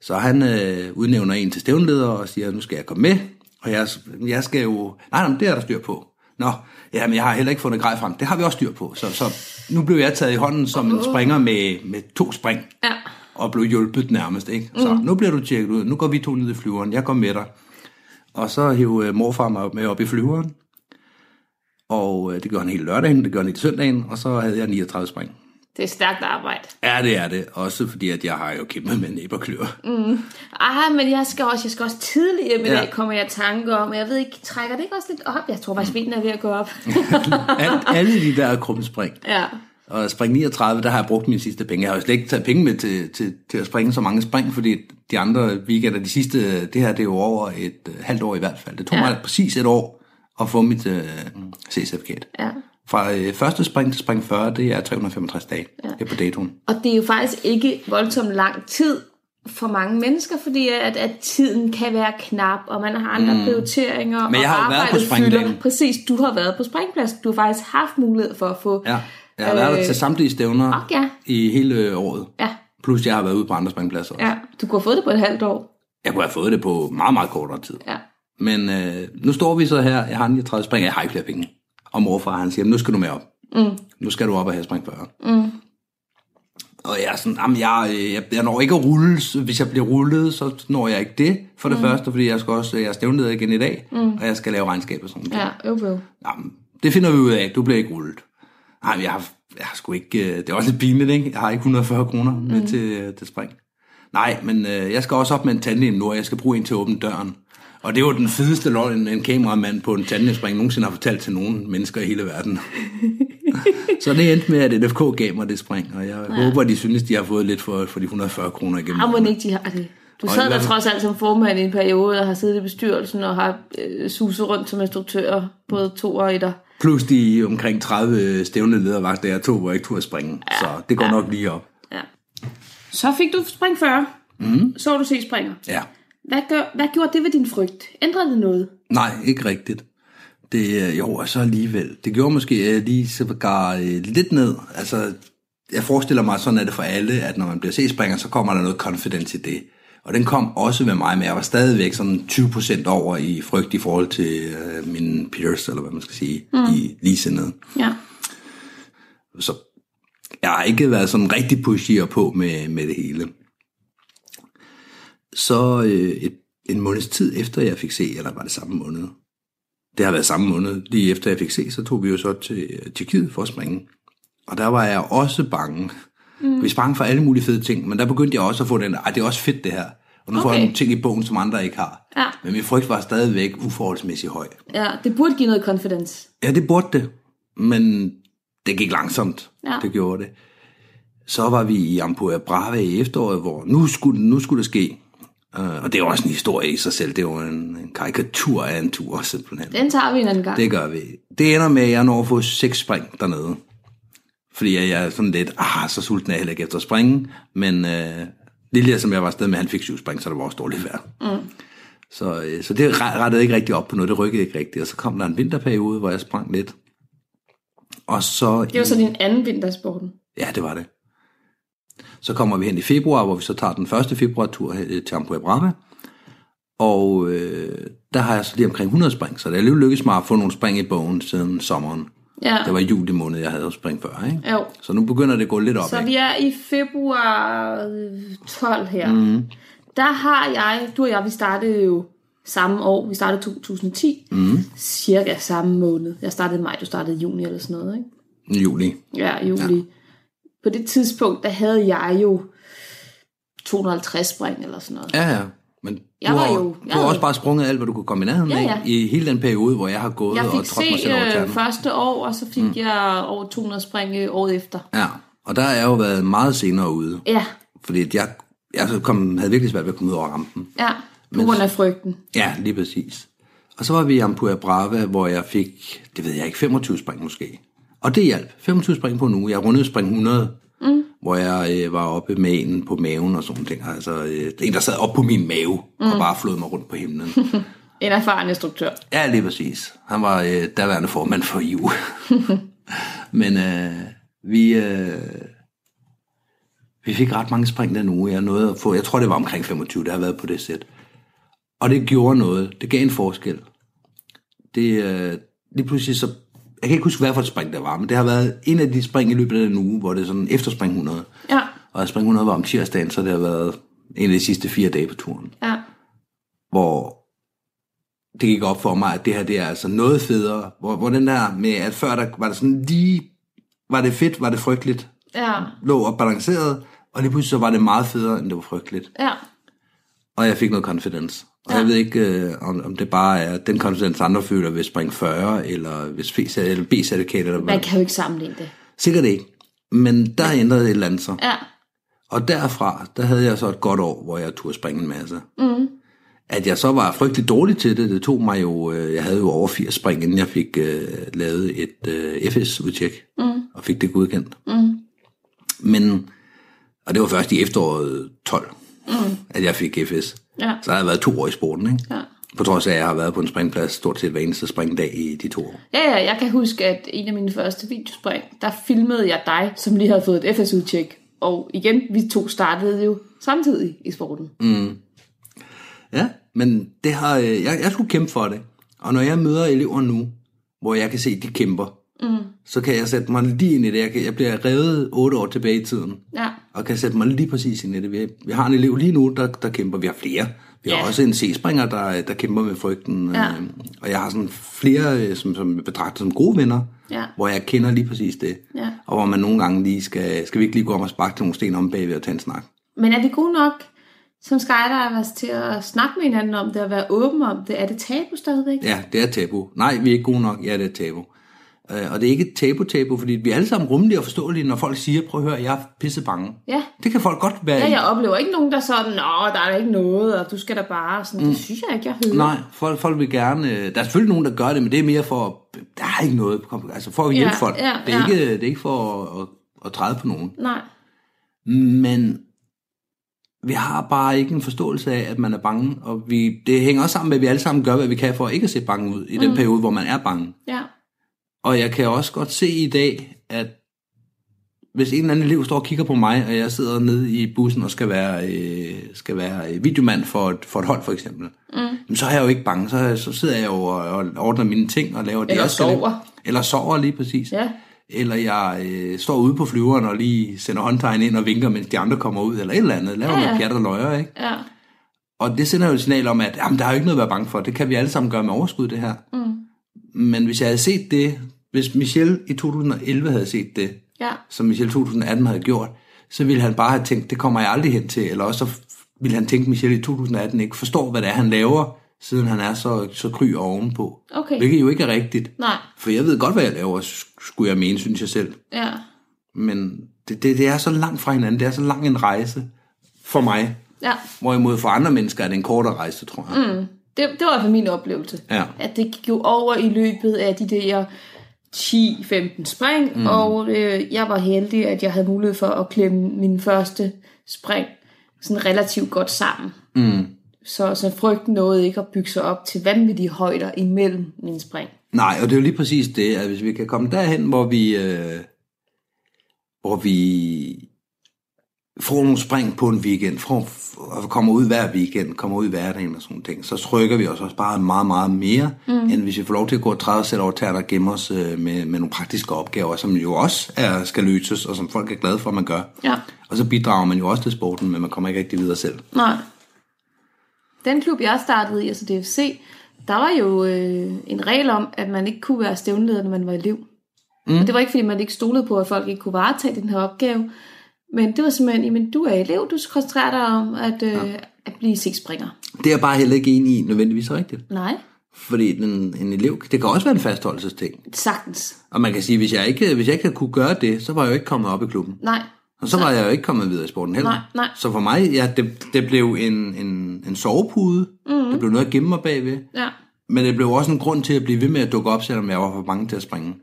Så han øh, udnævner en til stævnleder og siger, nu skal jeg komme med. Og jeg, jeg skal jo... Nej, nej, det er der styr på. Nå, ja, men jeg har heller ikke fundet grej frem. Det har vi også styr på. Så, så nu blev jeg taget i hånden som en springer med, med to spring. Ja. Og blev hjulpet nærmest, ikke? Så mm. nu bliver du tjekket ud. Nu går vi to ned i flyveren. Jeg går med dig. Og så hiv øh, morfar mig med op i flyveren. Og øh, det gjorde han hele lørdagen, det gjorde han hele søndagen, og så havde jeg 39 spring. Det er stærkt arbejde. Ja, det er det. Også fordi, at jeg har jo kæmpet med næb og klør. Ah, men jeg skal også, jeg skal også tidligere med Ja. dag, kommer jeg tanke om. Jeg ved ikke, trækker det ikke også lidt op? Jeg tror faktisk, benene er ved at gå op. Alt, alle de der krumspring. ja. Og spring 39, der har jeg brugt mine sidste penge. Jeg har jo slet ikke taget penge med til, til, til at springe så mange spring, fordi de andre weekender, de sidste, det her det er jo over et øh, halvt år i hvert fald. Det tog ja. Mig præcis et år at få mit øh, C-certifikat. ja. Fra øh, første spring til spring 40, det er 365 dage. Ja. Det er på datoen. Og det er jo faktisk ikke voldsomt lang tid for mange mennesker, fordi at, at tiden kan være knap, og man har andre mm. prioriteringer. Men jeg og har jo været på springdagen. fylder. Præcis, du har været på springpladsen. Du har faktisk haft mulighed for at få... Ja. Jeg har været der Øh, til samtlige stævner ok, ja. i hele året. Ja, Plus jeg har været ude på andre springpladser også. ja. Du kunne have fået det på et halvt år. Jeg kunne have fået det på meget, meget kortere tid. Ja. Men øh, nu står vi så her, jeg har 39 spring, jeg har ikke flere penge. Og morfar han siger, nu skal du med op. Mm. Nu skal du op og have spring 40. Mm. Og jeg er sådan, jamen jeg, øh, jeg, jeg når ikke at rulle, hvis jeg bliver rullet, så når jeg ikke det. For det mm. første, fordi jeg skal også, jeg er stævnleder igen i dag, mm. og jeg skal lave regnskab og sådan noget. Ja, øv, øv. Jamen, det finder vi ud af, du bliver ikke rullet. Nej, men jeg har, jeg har sgu ikke, øh, det er også lidt pinligt, ikke? Jeg har ikke 140 kroner med mm. til, øh, til spring. Nej, men øh, jeg skal også op med en tandem nu, og jeg skal bruge en til at åbne døren. Og det var den fedeste løgn, en kameramand på en tandemspring nogensinde har fortalt til nogen mennesker i hele verden. så det endte med, at NFK gav mig det spring, og jeg ja. håber, de synes, de har fået lidt for, for de 140 kroner igennem. Ah, må ikke de har det. Du Og sad der trods alt som formand i en periode, og har siddet i bestyrelsen, og har øh, suset rundt som instruktør, både to og etter. Plus de omkring 30 stævne ledervagter, jeg tog, hvor jeg ikke turde springe. Ja. Så det går ja. nok lige op. Ja. Så fik du spring 40. Mm. Så du se springer. Ja. Hvad, gør, hvad gjorde det ved din frygt? Ændrede det noget? Nej, ikke rigtigt. Det, øh, jo, og så alligevel. Det gjorde måske øh, lige sågar øh, lidt ned. Altså, jeg forestiller mig, sådan er det for alle, at når man bliver C-springer, så kommer der noget confidence i det. Og den kom også ved mig, men jeg var stadigvæk sådan 20% over i frygt i forhold til øh, mine peers, eller hvad man skal sige, mm. i ligesindede. Ja. Så jeg har ikke været sådan rigtig pushier på med, med det hele. Så øh, et, en måneds tid efter jeg fik se, eller var det samme måned? Det har været samme måned. Lige efter jeg fik se, så tog vi jo så til øh, Tyrkiet for at springe. Og der var jeg også bange. Mm. Vi sprang for alle mulige fede ting, men der begyndte jeg også at få den, ej, det er også fedt det her. Og nu okay. får jeg nogle ting i bogen, som andre ikke har. Ja. Men min frygt var stadigvæk uforholdsmæssigt høj. ja, det burde give noget confidence. Ja, det burde det, men det gik langsomt. Ja. Det gjorde det. Så var vi i Ampua Brava i efteråret, hvor nu skulle, nu skulle det ske. Uh, og det er også en historie i sig selv. Det er jo en, en karikatur af en tur, simpelthen. Den tager vi en anden gang. Det gør vi. Det ender med, at jeg når at få seks spring dernede. Fordi jeg er sådan lidt, ah, så sulten er jeg heller ikke efter at springe. Men uh, Lille, som jeg var afsted med, han fik syv spring, så det var også dårligt vejr. Mm. Så, øh, så det ret- rettede ikke rigtig op på noget, det rykkede ikke rigtigt. Og så kom der en vinterperiode, hvor jeg sprang lidt. Og så... Det var så din anden vintersporten. Ja, det var det. Så kommer vi hen i februar, hvor vi så tager den første februartur til Ampua Brava. Og øh, der har jeg så lige omkring 100 spring, så det er alligevel lykkedes mig at få nogle spring i bogen siden sommeren. Ja. Det var i juli måned, jeg havde spring før, ikke? Jo. Så nu begynder det at gå lidt op Så vi er i februar øh, 12 her. Mm. Der har jeg, du og jeg, vi startede jo samme år. Vi startede 2010. Mm. Cirka samme måned. Jeg startede i maj, du startede i juni eller sådan noget, ikke? juli. Ja, juli. Ja. På det tidspunkt, der havde jeg jo 250 spring eller sådan noget. Ja, ja. Men Jeg du var har, jo- du jeg har havde- også bare sprunget alt, hvad du kunne komme i nærheden Ja, af, ja. i hele den periode, hvor jeg har gået Jeg og trådt mig se selv over øh, tæerne. første år, og så fik mm. jeg over 200 spring øh, året efter. Ja, og der har jeg jo været meget senere ude. Ja, Fordi jeg, jeg kom, havde virkelig svært ved at komme ud over rampen. ja. På grund af frygten. Ja, lige præcis. Og så var vi i Ampua Brava, hvor jeg fik, det ved jeg ikke, 25 spring måske. Og det hjalp. 25 spring på en uge. Jeg rundede spring 100, mm. hvor jeg øh, var oppe med en på maven og sådan ting. Altså øh, en, der sad op på min mave mm. og bare flåede mig rundt på himlen. En erfaren instruktør. ja, lige præcis. Han var øh, daværende formand for EU. Men øh, vi, øh, vi fik ret mange spring den uge. Jeg nåede at få, jeg tror det var omkring 25, der har været på det sæt. Og det gjorde noget. Det gav en forskel. Det, øh, lige pludselig så... Jeg kan ikke huske, hvad for et spring der var, men det har været en af de spring i løbet af den uge, hvor det er sådan efter spring 100. Ja, Og spring 100 var om tirsdagen, så det har været en af de sidste fire dage på turen. ja. Hvor det gik op for mig, at det her det er altså noget federe. Hvor, hvor den der med, at før der var det sådan lige... Var det fedt, var det frygteligt. Ja, Lå og balanceret, og lige pludselig så var det meget federe, end det var frygteligt. ja. Og jeg fik noget confidence. Og ja. jeg ved ikke, øh, om, om det bare er den confidence, andre føler ved spring 40, eller hvis B- eller B-certifikat, eller. Man kan jo ikke sammenligne det. Sikkert ikke. Men der ændrede et eller andet sig. Ja, Og derfra, der havde jeg så et godt år, hvor jeg turde springe en masse. Mm. At jeg så var frygtelig dårlig til det, det tog mig jo, øh, jeg havde jo over 80 spring, inden jeg fik øh, lavet et øh, FS-udtjek, mm. og fik det godkendt. Mm. Men, og det var først i efteråret 12, mm. at jeg fik FS. Ja. Så har jeg været to år i sporten, ikke? Ja. På trods af, at jeg har været på en springplads stort set hver eneste springdag i de to år. Ja, ja, jeg kan huske, at en af mine første videospring, der filmede jeg dig, som lige havde fået et FSU-tjek. Og igen, vi to startede jo samtidig i sporten. Mm. Ja, men det har, øh, jeg, jeg skulle kæmpe for det. Og når jeg møder elever nu, hvor jeg kan se, at de kæmper, mm. så kan jeg sætte mig lige ind i det. Jeg, kan, jeg bliver revet otte år tilbage i tiden, Ja, og kan sætte mig lige præcis ind i det. Vi, vi har en elev lige nu, der, der kæmper. Vi har flere. Vi har Ja. også en C-springer, der, der kæmper med frygten. Ja. Øh, og jeg har sådan flere, øh, som, som jeg betragter som gode venner, Ja. hvor jeg kender lige præcis det. Ja. Og hvor man nogle gange lige skal, skal vi ikke lige gå om og sparke til nogle sten om bagved og tage en snak. men er vi gode nok som skydivers til at snakke med hinanden om det og være åben om det? Er det tabu stadigvæk? Ja, det er tabu. Nej, vi er ikke gode nok. Ja, det er tabu. Øh, og det er ikke et tabu-tabu, fordi vi er alle sammen rummelige og forståelige, når folk siger, prøv at høre, jeg er pisse bange. Ja. Det kan folk godt være Ja, jeg oplever ikke nogen, der er sådan, nå, der er da ikke noget, og du skal da bare sådan, mm. det synes jeg ikke, jeg hører. Nej, folk, folk vil gerne... øh, Der er selvfølgelig nogen, der gør det, men det er mere for... Der er ikke noget. Altså for at hjælpe Ja, folk. ja, det, er ja. ikke, det er ikke for at, at, at træde på nogen. Nej. Men vi har bare ikke en forståelse af, at man er bange. Og vi, det hænger også sammen med, at vi alle sammen gør, hvad vi kan for ikke at se bange ud i den periode, hvor man er bange. Ja. Og jeg kan også godt se i dag, at hvis en eller anden elev står og kigger på mig, og jeg sidder nede i bussen og skal være, øh, skal være øh, videomand for et, for et hold for eksempel, mm. jamen, så er jeg jo ikke bange. Så, så sidder jeg jo og, og ordner mine ting og laver det, Eller jeg skal lave. sover. Eller sover lige præcis. Ja. Eller jeg øh, står ude på flyveren og lige sender håndtegn ind og vinker, mens de andre kommer ud, eller et eller andet. Laver ja. noget pjat og løjer, ikke? Ja. Og det sender jo et signal om, at jamen, der er jo ikke noget at være bange for. Det kan vi alle sammen gøre med overskud, det her. Mm. Men hvis jeg havde set det, hvis Michel i 2011 havde set det, Ja. som Michel 2018 havde gjort, så ville han bare have tænkt, det kommer jeg aldrig hen til. Eller også så ville han tænke, at Michel i 2018 ikke forstår, hvad det er, han laver, siden han er så, så kry ovenpå. Okay. Hvilket jo ikke er rigtigt. Nej. For jeg ved godt, hvad jeg laver, skulle jeg mene, synes jeg selv. Ja. Men det, det, det er så langt fra hinanden. Det er så lang en rejse for mig. Ja. Hvorimod for andre mennesker er det en kortere rejse, tror jeg. Mm. Det, det var i hvert fald min oplevelse. Ja. At det gik jo over i løbet af de der 10-15 spring, mm. og øh, jeg var heldig, at jeg havde mulighed for at klemme min første spring sådan relativt godt sammen. Mm. Så, så frygten nåede ikke at bygge sig op til vanvittige højder imellem mine spring. Nej, og det er jo lige præcis det, at hvis vi kan komme derhen, hvor vi, øh, hvor vi får nogle spring på en weekend, får, og kommer ud hver weekend, kommer ud i hverdagen og sådan ting, så trykker vi os også bare meget, meget mere, mm. end hvis vi får lov til at gå 30 sæt over tæerne og gemme os øh, med, med nogle praktiske opgaver, som jo også er, skal løses, og som folk er glade for, at man gør. Ja. Og så bidrager man jo også til sporten, men man kommer ikke rigtig videre selv. Nej. Den klub, jeg startede i, altså DFC, der var jo øh, en regel om, at man ikke kunne være stævnleder, når man var elev. Mm. Og det var ikke, fordi man ikke stolede på, at folk ikke kunne varetage den her opgave. Men det var simpelthen, jamen du er elev, du skal koncentrere dig om at, øh, ja. at blive C-springer. Det er jeg bare heller ikke enig i nødvendigvis rigtigt. Nej, Fordi den, en elev, det kan også være en fastholdelsesting. sagtens. Og man kan sige, hvis jeg ikke, hvis jeg ikke kunne gøre det, så var jeg jo ikke kommet op i klubben. Nej, Og så var jeg jo ikke kommet videre i sporten heller. Nej, nej. Så for mig, ja, det, det blev en, en, en sovepude. Mm-hmm. Det blev noget at gemme mig bagved. ja, Men det blev også en grund til at blive ved med at dukke op, selvom jeg var for bange til at springe.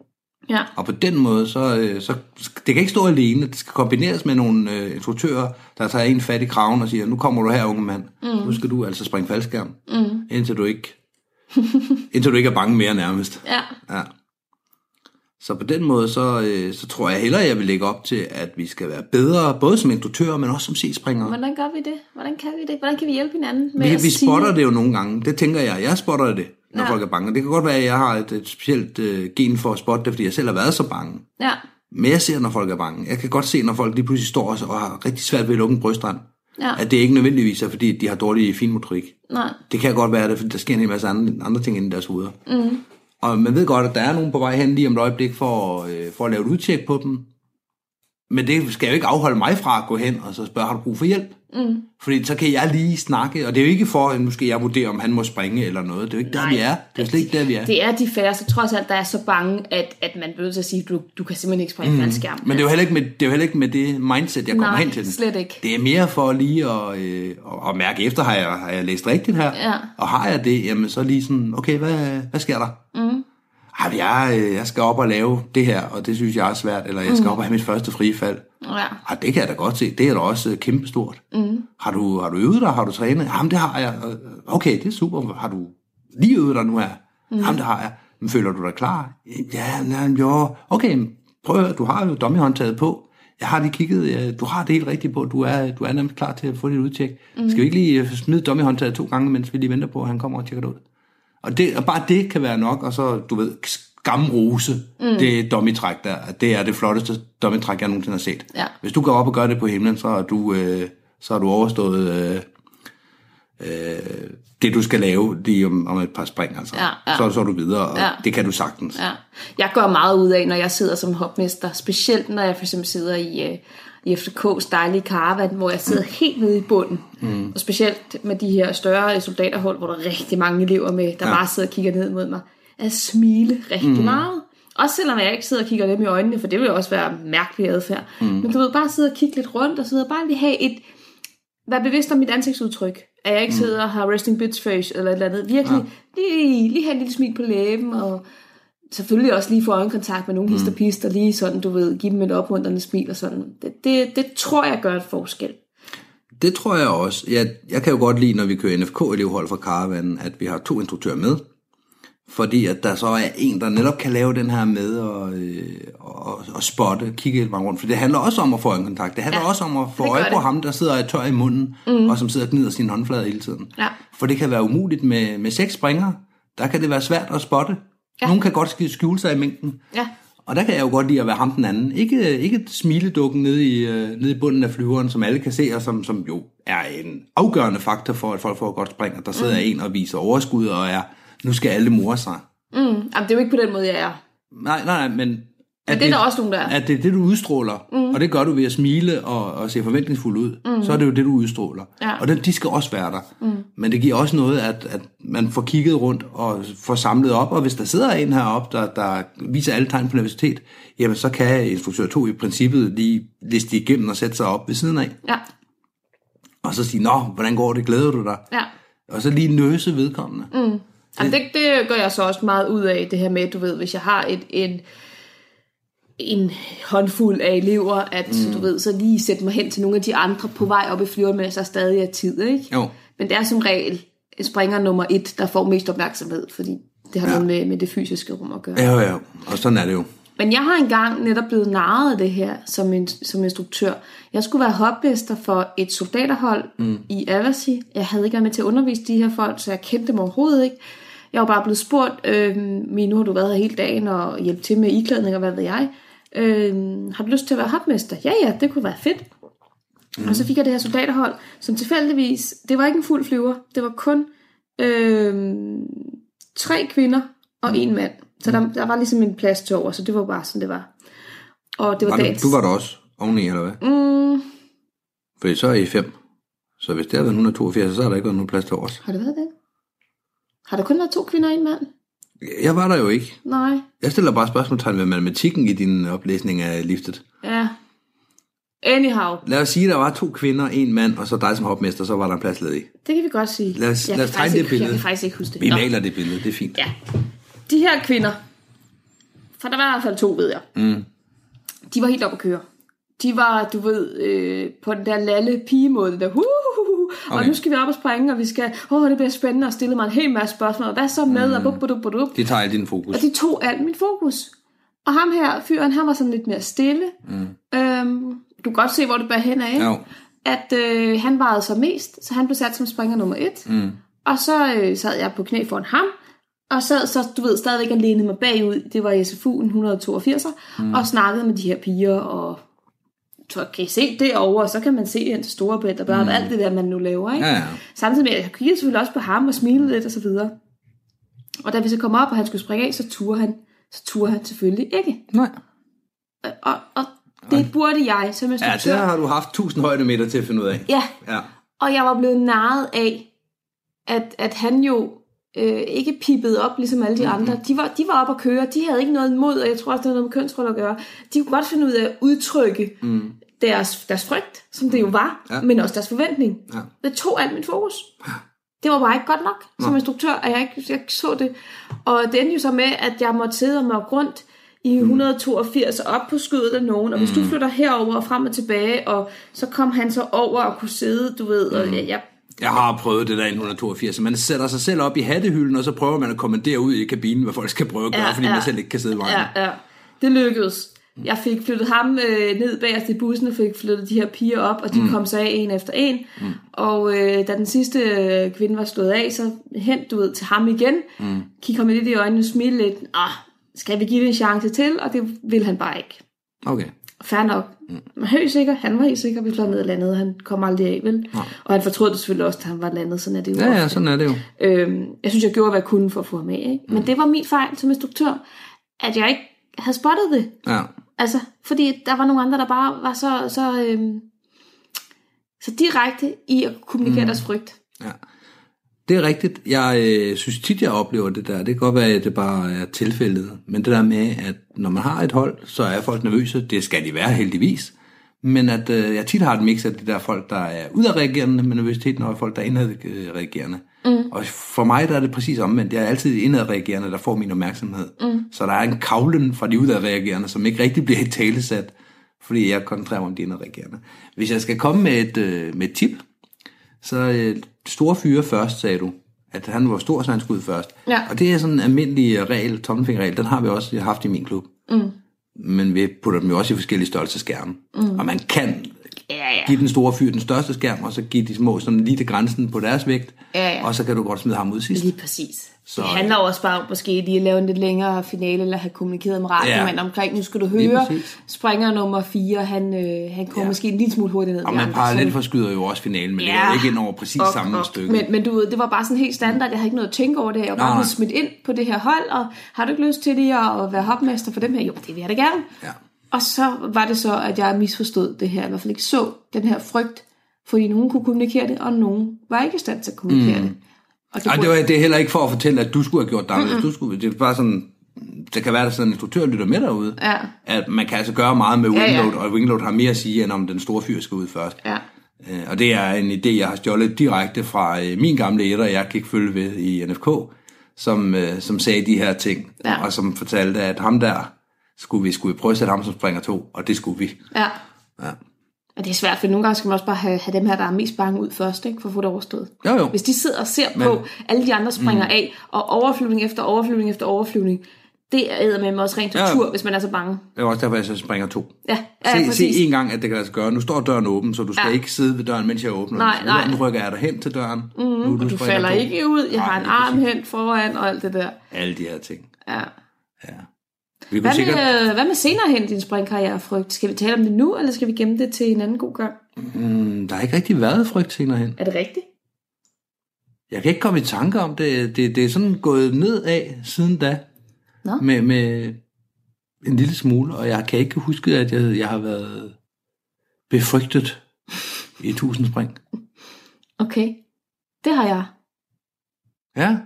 Ja, Og på den måde, så, øh, så det kan ikke stå alene. Det skal kombineres med nogle øh, instruktører, der tager en fat i kraven og siger, nu kommer du her, unge mand. Mm. Nu skal du altså springe faldskærm. Mm. Indtil du ikke indtil du ikke er bange mere nærmest. ja, Ja. Så på den måde, så, øh, så tror jeg hellere, jeg vil lægge op til, at vi skal være bedre, både som instruktører, men også som C-springere. Hvordan gør vi det? Hvordan kan vi det? Hvordan kan vi hjælpe hinanden med Vi, at vi sige- spotter det jo nogle gange. Det tænker jeg. Jeg spotter det, når Ja. folk er bange. Det kan godt være, at jeg har et, et specielt øh, gen for at spotte det, fordi jeg selv har været så bange. Ja, Men jeg ser, når folk er bange. Jeg kan godt se, når folk lige pludselig står og- har rigtig svært ved at lukke en brystrand. ja, At det ikke nødvendigvis er, fordi de har dårlig finmotorik. nej, Det kan godt være det, fordi der sker en hel masse andre, andre ting inde i deres hoveder. Mm. Og man ved godt, at der er nogen på vej hen lige om et øjeblik for, øh, for at lave et udtjek på dem. Men det skal jo ikke afholde mig fra at gå hen og så spørge, har du brug for hjælp? Mm. Fordi så kan jeg lige snakke, og det er jo ikke for, at skal jeg vurdere, om han må springe eller noget. Det er jo ikke der, vi er. Det er slet ikke der, vi er. det er de færreste, trods alt, der er så bange, at, at man bliver nødt til at sige, du, du kan simpelthen ikke springe mm. faldskærm. Men det er jo heller ikke med det, er jo heller ikke med det mindset, jeg kommer Nej, hen til den. slet ikke. Det er mere for lige at, øh, at, at mærke efter, har jeg, har jeg læst rigtigt her? Ja. Og har jeg det, jamen så lige sådan, okay, hvad, hvad sker der? Mm. Jeg, øh, jeg skal op og lave det her, og det synes jeg er svært, eller jeg skal op og have mit første frifald. Ja, Ej, det kan jeg da godt se, det er da også øh, kæmpestort. Mm. Har, du, har du øvet dig, har du trænet? Jamen, det har jeg. Øh, Okay, det er super. Har du lige øvet dig nu her? Mm. Jamen, det har jeg. Men føler du dig klar? Ja, nej, jo. Okay, prøv at høre, du har jo dommihåndtaget på. Jeg har lige kigget, du har det helt rigtigt på, du er, du er nærmest klar til at få dit udtjek. Mm. Skal vi ikke lige smide dommihåndtaget to gange, mens vi lige venter på, at han kommer og tjekker det ud? Og, det, og bare det kan være nok, og så, du ved, skamrose, mm. det dummy-træk der, det er det flotteste dummy-træk, jeg nogensinde har set. Ja. Hvis du går op og gør det på himlen, så har du, øh, så har du overstået øh, øh, det, du skal lave lige om, om et par spring. Altså. Ja, ja. Så, så er du videre, og Ja. det kan du sagtens. ja. Jeg gør meget ud af, når jeg sidder som hopmester, specielt når jeg for eksempel sidder i, øh, i FCK's dejlige caravan, hvor jeg sidder helt nede i bunden. Mm. Og specielt med de her større soldaterhold, hvor der er rigtig mange elever med, der ja. bare sidder og kigger ned mod mig, at smile rigtig mm. meget. Også selvom jeg ikke sidder og kigger dem i øjnene, for det vil jo også være mærkelig adfærd. Mm. Men du ved, bare sidde og kigge lidt rundt, og sidde og bare lige have et, være bevidst om mit ansigtsudtryk. At jeg ikke sidder og har resting bitch face eller et eller andet. Virkelig ja. lige, lige have en lille smil på læben, og selvfølgelig også lige få øjenkontakt med nogle mm. histerpister, lige sådan, du ved, give dem et opmuntrende smil og sådan. Det, det, det tror jeg gør et forskel. Det tror jeg også. Jeg, jeg kan jo godt lide, når vi kører NFK-elevhold fra Caravanen, at vi har to instruktører med. Fordi at der så er en, der netop kan lave den her med og, øh, og, og spotte, kigge hele vejen rundt. For det handler også om at få en kontakt. Det handler Ja, også om at få øje på det. ham, der sidder og tør i munden, mm. og som sidder og gnider sin håndflade hele tiden. Ja. For det kan være umuligt med, med seks springere. Der kan det være svært at spotte. Ja. Nogle kan godt sk- skjule sig i mængden. Ja. Og der kan jeg jo godt lide at være ham den anden. Ikke, ikke smiledukken nede i, øh, nede i bunden af flyveren, som alle kan se, og som, som jo er en afgørende faktor for, at folk får et godt spring. Og der sidder mm. en og viser overskud og er, nu skal alle more sig. Mm. Jamen, det er jo ikke på den måde, jeg er. Nej, nej, nej, men... At det er der også nogen, der er. At det er det, du udstråler, mm. og det gør du ved at smile og, og se forventningsfuld ud, mm. så er det jo det, du udstråler. Ja. Og det, de skal også være der. Mm. Men det giver også noget, at, at man får kigget rundt og får samlet op, og hvis der sidder en heroppe, der, der viser alle tegn på nervøsitet, jamen så kan instruktør 2 i princippet lige liste igennem og sætte sig op ved siden af, Ja. og så sige, nå, hvordan går det, glæder du dig? Ja. Og så lige nøse vedkommende. Mm. Jamen, det, det gør jeg så også meget ud af, det her med, du ved, hvis jeg har et, en, en håndfuld af elever, at mm. du ved, så lige sætte mig hen til nogle af de andre på vej op i flyveren, mens der stadig er tid, ikke? Jo. Men det er som regel springer nummer et, der får mest opmærksomhed, fordi det har Ja. noget med, med det fysiske rum at gøre. Ja, ja, og sådan er det jo. Men jeg har engang netop blevet narret af det her som, en, som instruktør. Jeg skulle være hopmester for et soldaterhold mm. i Avasi. Jeg havde ikke været med til at undervise de her folk, så jeg kendte dem overhovedet ikke. Jeg var bare blevet spurgt, øh, nu har du været her hele dagen og hjælpe til med iklædning og hvad ved jeg. Øh, har du lyst til at være hopmester? Ja, ja, det kunne være fedt. Mm. Og så fik jeg det her soldaterhold, som tilfældigvis, det var ikke en fuld flyver, det var kun øh, tre kvinder og mm. en mand. Så der, der var ligesom en plads til over, så det var bare sådan, det var. Og det var, var dagens... Du, var der også oveni, eller hvad? Mm, Fordi så er I fem. Så hvis det har været 182, så har der ikke været nogen plads til os. har det været det? Har der kun været to kvinder og en mand? Jeg var der jo ikke. Nej. Jeg stiller bare spørgsmålstegn ved matematikken i din oplæsning af liftet. Ja. Anyhow, Lad os sige, at der var to kvinder, en mand, og så dig som hopmester, så var der en plads ledig. det kan vi godt sige. Lad os- Jeg lad os tegne det ikke- billede. Jeg kan faktisk ikke huske det. Vi Nå. maler det billede, det er fint. Ja. De her kvinder, for der var i hvert fald to, ved jeg. Mm. De var helt oppe at køre. De var, du ved, øh, på den der lalle pigemåde, der, uh, uh, og Okay. nu skal vi op og springe, og vi skal, åh, det bliver spændende, og stille mig en hel masse spørgsmål, og hvad så med, mm. og bup, bup, bup, bup. Det tager din fokus. Og de tog alt mit fokus. Og ham her, fyren, han var sådan lidt mere stille. Mm. Øhm, du kan godt se, hvor det bærer hen af. Jo. At øh, han varede så mest, så han blev sat som springer nummer et. Mm. Og så øh, sad jeg på knæ foran ham, og sad så, du ved, stadigvæk lænede mig bagud. Det var i SFU'en 182, mm. og snakkede med de her piger, og så kan I se derovre, og så kan man se hen til Storebælt, og bare mm. alt det der, man nu laver, ikke? Ja, ja. Samtidig med, at jeg kiggede selvfølgelig også på ham og smilede lidt og så videre. Og da vi så kom op, og han skulle springe af, så turde han, så turde han selvfølgelig ikke. Nej. Og, og det burde jeg som Ja, instruktør. det har du haft 1000 højdemeter til at finde ud af. ja, Ja. og jeg var blevet narret af, at, at han jo øh, ikke pippede op, ligesom alle de andre. De var, de var oppe at køre, de havde ikke noget imod, og jeg tror også, det havde noget med kønsroller at gøre. De kunne godt finde ud af at udtrykke mm. Deres, deres frygt, som det jo var, Ja. men også deres forventning. Ja. Det tog alt mit fokus. Det var bare ikke godt nok som instruktør, at jeg ikke jeg så det. Og det endte jo så med, at jeg måtte sidde og måtte rundt i 182 og op på skødet af nogen, og hvis du flytter herover og frem og tilbage, og så kom han så over og kunne sidde, du ved, og jeg, jeg Jeg har prøvet det der i 182. Man sætter sig selv op i hattehylden, og så prøver man at kommandere ud i kabinen, hvad folk skal prøve at gøre, Ja, fordi ja. man selv ikke kan sidde i vejen. Ja, ja. Det lykkedes. Jeg fik flyttet ham øh, ned bagerst i bussen og fik flyttet de her piger op, og de mm. kom så af en efter en. Mm. Og øh, da den sidste øh, kvinde var slået af, så hent du ved til ham igen. Mm. Kig ham lidt i øjnene, smile lidt. Ah, skal vi give det en chance til? Og det ville han bare ikke. Okay. Fair nok. Mm. Men helt sikker, han var helt sikker, vi fløj ned og landede. Han kom aldrig af, vel? Ja. Og han fortrød det selvfølgelig også, da han var landet. Sådan er det jo Ja, ofte. ja, sådan er det jo. Øhm, jeg synes, jeg gjorde, hvad jeg kunne for at få ham af. Ikke? Men det var min fejl som instruktør, at jeg ikke havde spottet det. Ja. Altså, fordi der var nogle andre, der bare var så, så, øhm, så direkte i at kommunikere mm. deres frygt. Ja. Det er rigtigt. Jeg øh, synes tit, jeg oplever det der. Det kan godt være, at det bare er tilfældet. Men det der med, at når man har et hold, så er folk nervøse. Det skal de være heldigvis. Men at øh, jeg tit har et mix af de der folk, der er udadreagerende med nervøsiteten, og folk, der er indadreagerende. Mm. Og for mig der er det præcis omvendt. Jeg er altid indadreagerende, der får min opmærksomhed. Mm. Så der er en kavlen fra de udadreagerende, som ikke rigtig bliver i talesat, fordi jeg koncentrerer mig om de indadreagerende. Hvis jeg skal komme med et, øh, med et tip, så øh, store fyre først, sagde du. At han var stor, så han skulle ud først. Ja. Og det er sådan en almindelig regel, tommelfingerregel, den har vi også haft i min klub. Mm. Men vi putter dem jo også i forskellige størrelser skærme. Mm. Og man kan Ja, ja. give den store fyr den største skærm, og så give de små sådan lige til grænsen på deres vægt. Ja, ja. Og så kan du godt smide ham ud sidst. Lige præcis. Så, det handler også bare om måske lige at lave en lidt længere finale, eller have kommunikeret med radiomanden Ja. omkring, nu skal du høre, springer nummer 4, han, øh, han kommer Ja. måske en lille smule hurtigt ned. Og man parallelt forskyder jo også finalen, men ja. det er ikke ind over præcis Ok, samme ok. stykke. Men, men du ved, det var bare sådan helt standard. Jeg havde ikke noget at tænke over det. Jeg var bare blevet smidt ind på det her hold, og har du ikke lyst til det at være hopmester for dem her? Jo, det vil jeg da gerne. Ja. Og så var det så, at jeg misforstod det her, i hvert fald ikke så den her frygt, fordi nogen kunne kommunikere det, og nogen var ikke i stand til at kommunikere mm. det. Og det, Ej, det, var, det er heller ikke for at fortælle, at du skulle have gjort det. Du skulle, det er bare sådan, det kan være, at sådan en instruktør lytter med derude. Ja. At man kan altså gøre meget med Ja, ja. wingload, og wingload har mere at sige, end om den store fyr skal ud først. Ja. Øh, Og det er en idé, jeg har stjålet direkte fra øh, min gamle etter, jeg gik følge ved i NFK, som, øh, som sagde de her ting, Ja. og som fortalte, at ham der, skulle vi, skulle vi prøve at sætte ham som springer to, og det skulle vi. Ja. Ja. Og det er svært, for nogle gange skal man også bare have, have dem her, der er mest bange ud først, ikke, for at få det overstået. Jo, jo. Hvis de sidder og ser Men, på, alle de andre springer mm. af, og overflyvning efter overflyvning efter overflyvning, Det er med også rent tortur, ja. hvis man er så bange. Det er også derfor, jeg så springer to. Ja, ja Se, se præcis. en gang, at det kan lade sig gøre. Nu står døren åben, så du skal Ja. ikke sidde ved døren, mens jeg åbner Nej, den. nej. Nu rykker jeg dig hen til døren. Mm, nu, Og du falder to. ikke ud. Jeg Nej, har en arm hen foran og alt det der. Alle de her ting. Ja. Ja. Vi Hvad sikkert... med, hvad med senere hen din springkarriere, frygt? Skal vi tale om det nu, eller skal vi gemme det til en anden god gang? Mm, der har ikke rigtig været frygt senere hen. Er det rigtigt? Jeg kan ikke komme i tanke om det. Det, det er sådan gået nedad siden da. Nå. Med, med en lille smule, og jeg kan ikke huske, at jeg, jeg har været befrygtet i tusind spring. Okay. Det har jeg. Ja,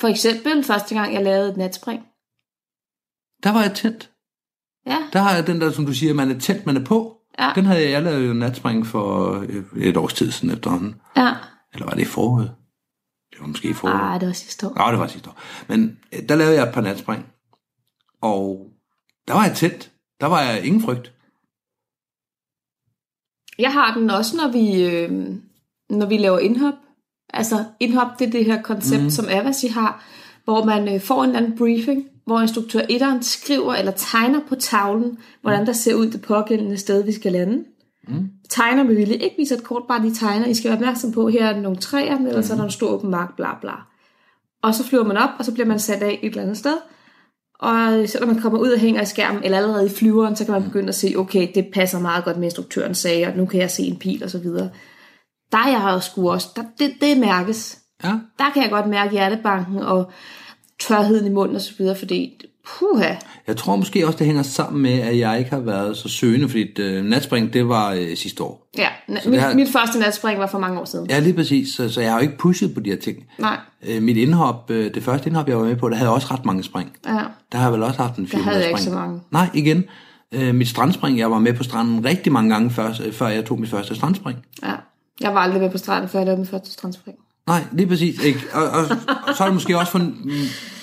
For eksempel første gang, jeg lavede et natspring. Der var jeg tændt. Ja, Der har jeg den der, som du siger, man er tændt, man er på. Ja. Den havde jeg lavet jo natspring for øh, et års tid siden efterhånden. ja. Eller var det i foråret? Det var måske i foråret. Ah, det var sidste år. Ja, det var sidste år. Men øh, der lavede jeg et par natspring. Og der var jeg tændt. Der var jeg ingen frygt. Jeg har den også, når vi, øh, når vi laver indhop. Altså, indhop, det er det her koncept, mm. som Avasi har, hvor man øh, får en eller anden briefing, hvor instruktør etteren skriver eller tegner på tavlen, hvordan der ser ud det pågældende sted, vi skal lande. Mm. Tegner med vilje. Ikke viser et kort, bare de tegner. I skal være opmærksom på, her er der nogle træer, eller så er der en stor åben mark, bla bla. Og så flyver man op, og så bliver man sat af et eller andet sted. Og så når man kommer ud og hænger i skærmen, eller allerede i flyveren, så kan man begynde at se, okay, det passer meget godt med instruktøren sagde, og nu kan jeg se en pil og så videre. Der er jeg jo sgu også, der, det, det mærkes. Ja. Der kan jeg godt mærke hjertebanken og tørheden i munden og så videre, fordi puha, Jeg tror måske også, det hænger sammen med, at jeg ikke har været så søgende, fordi øh, natspring, det var øh, sidste år. ja, det mit, har- mit første natspring var for mange år siden. Ja, lige præcis. Så, så jeg har jo ikke pushet på de her ting. Nej, Øh, mit indhop, øh, det første indhop, jeg var med på, der havde også ret mange spring. ja, Der har jeg vel også haft en 400 havde jeg ikke spring. så mange. Nej, igen. Øh, mit strandspring, jeg var med på stranden rigtig mange gange, før, før jeg tog mit første strandspring. ja. Jeg var aldrig med på stranden, før jeg lavede min første strandspring. Nej, lige præcis. Ikke? Og, og, og, så er det måske også for, mm,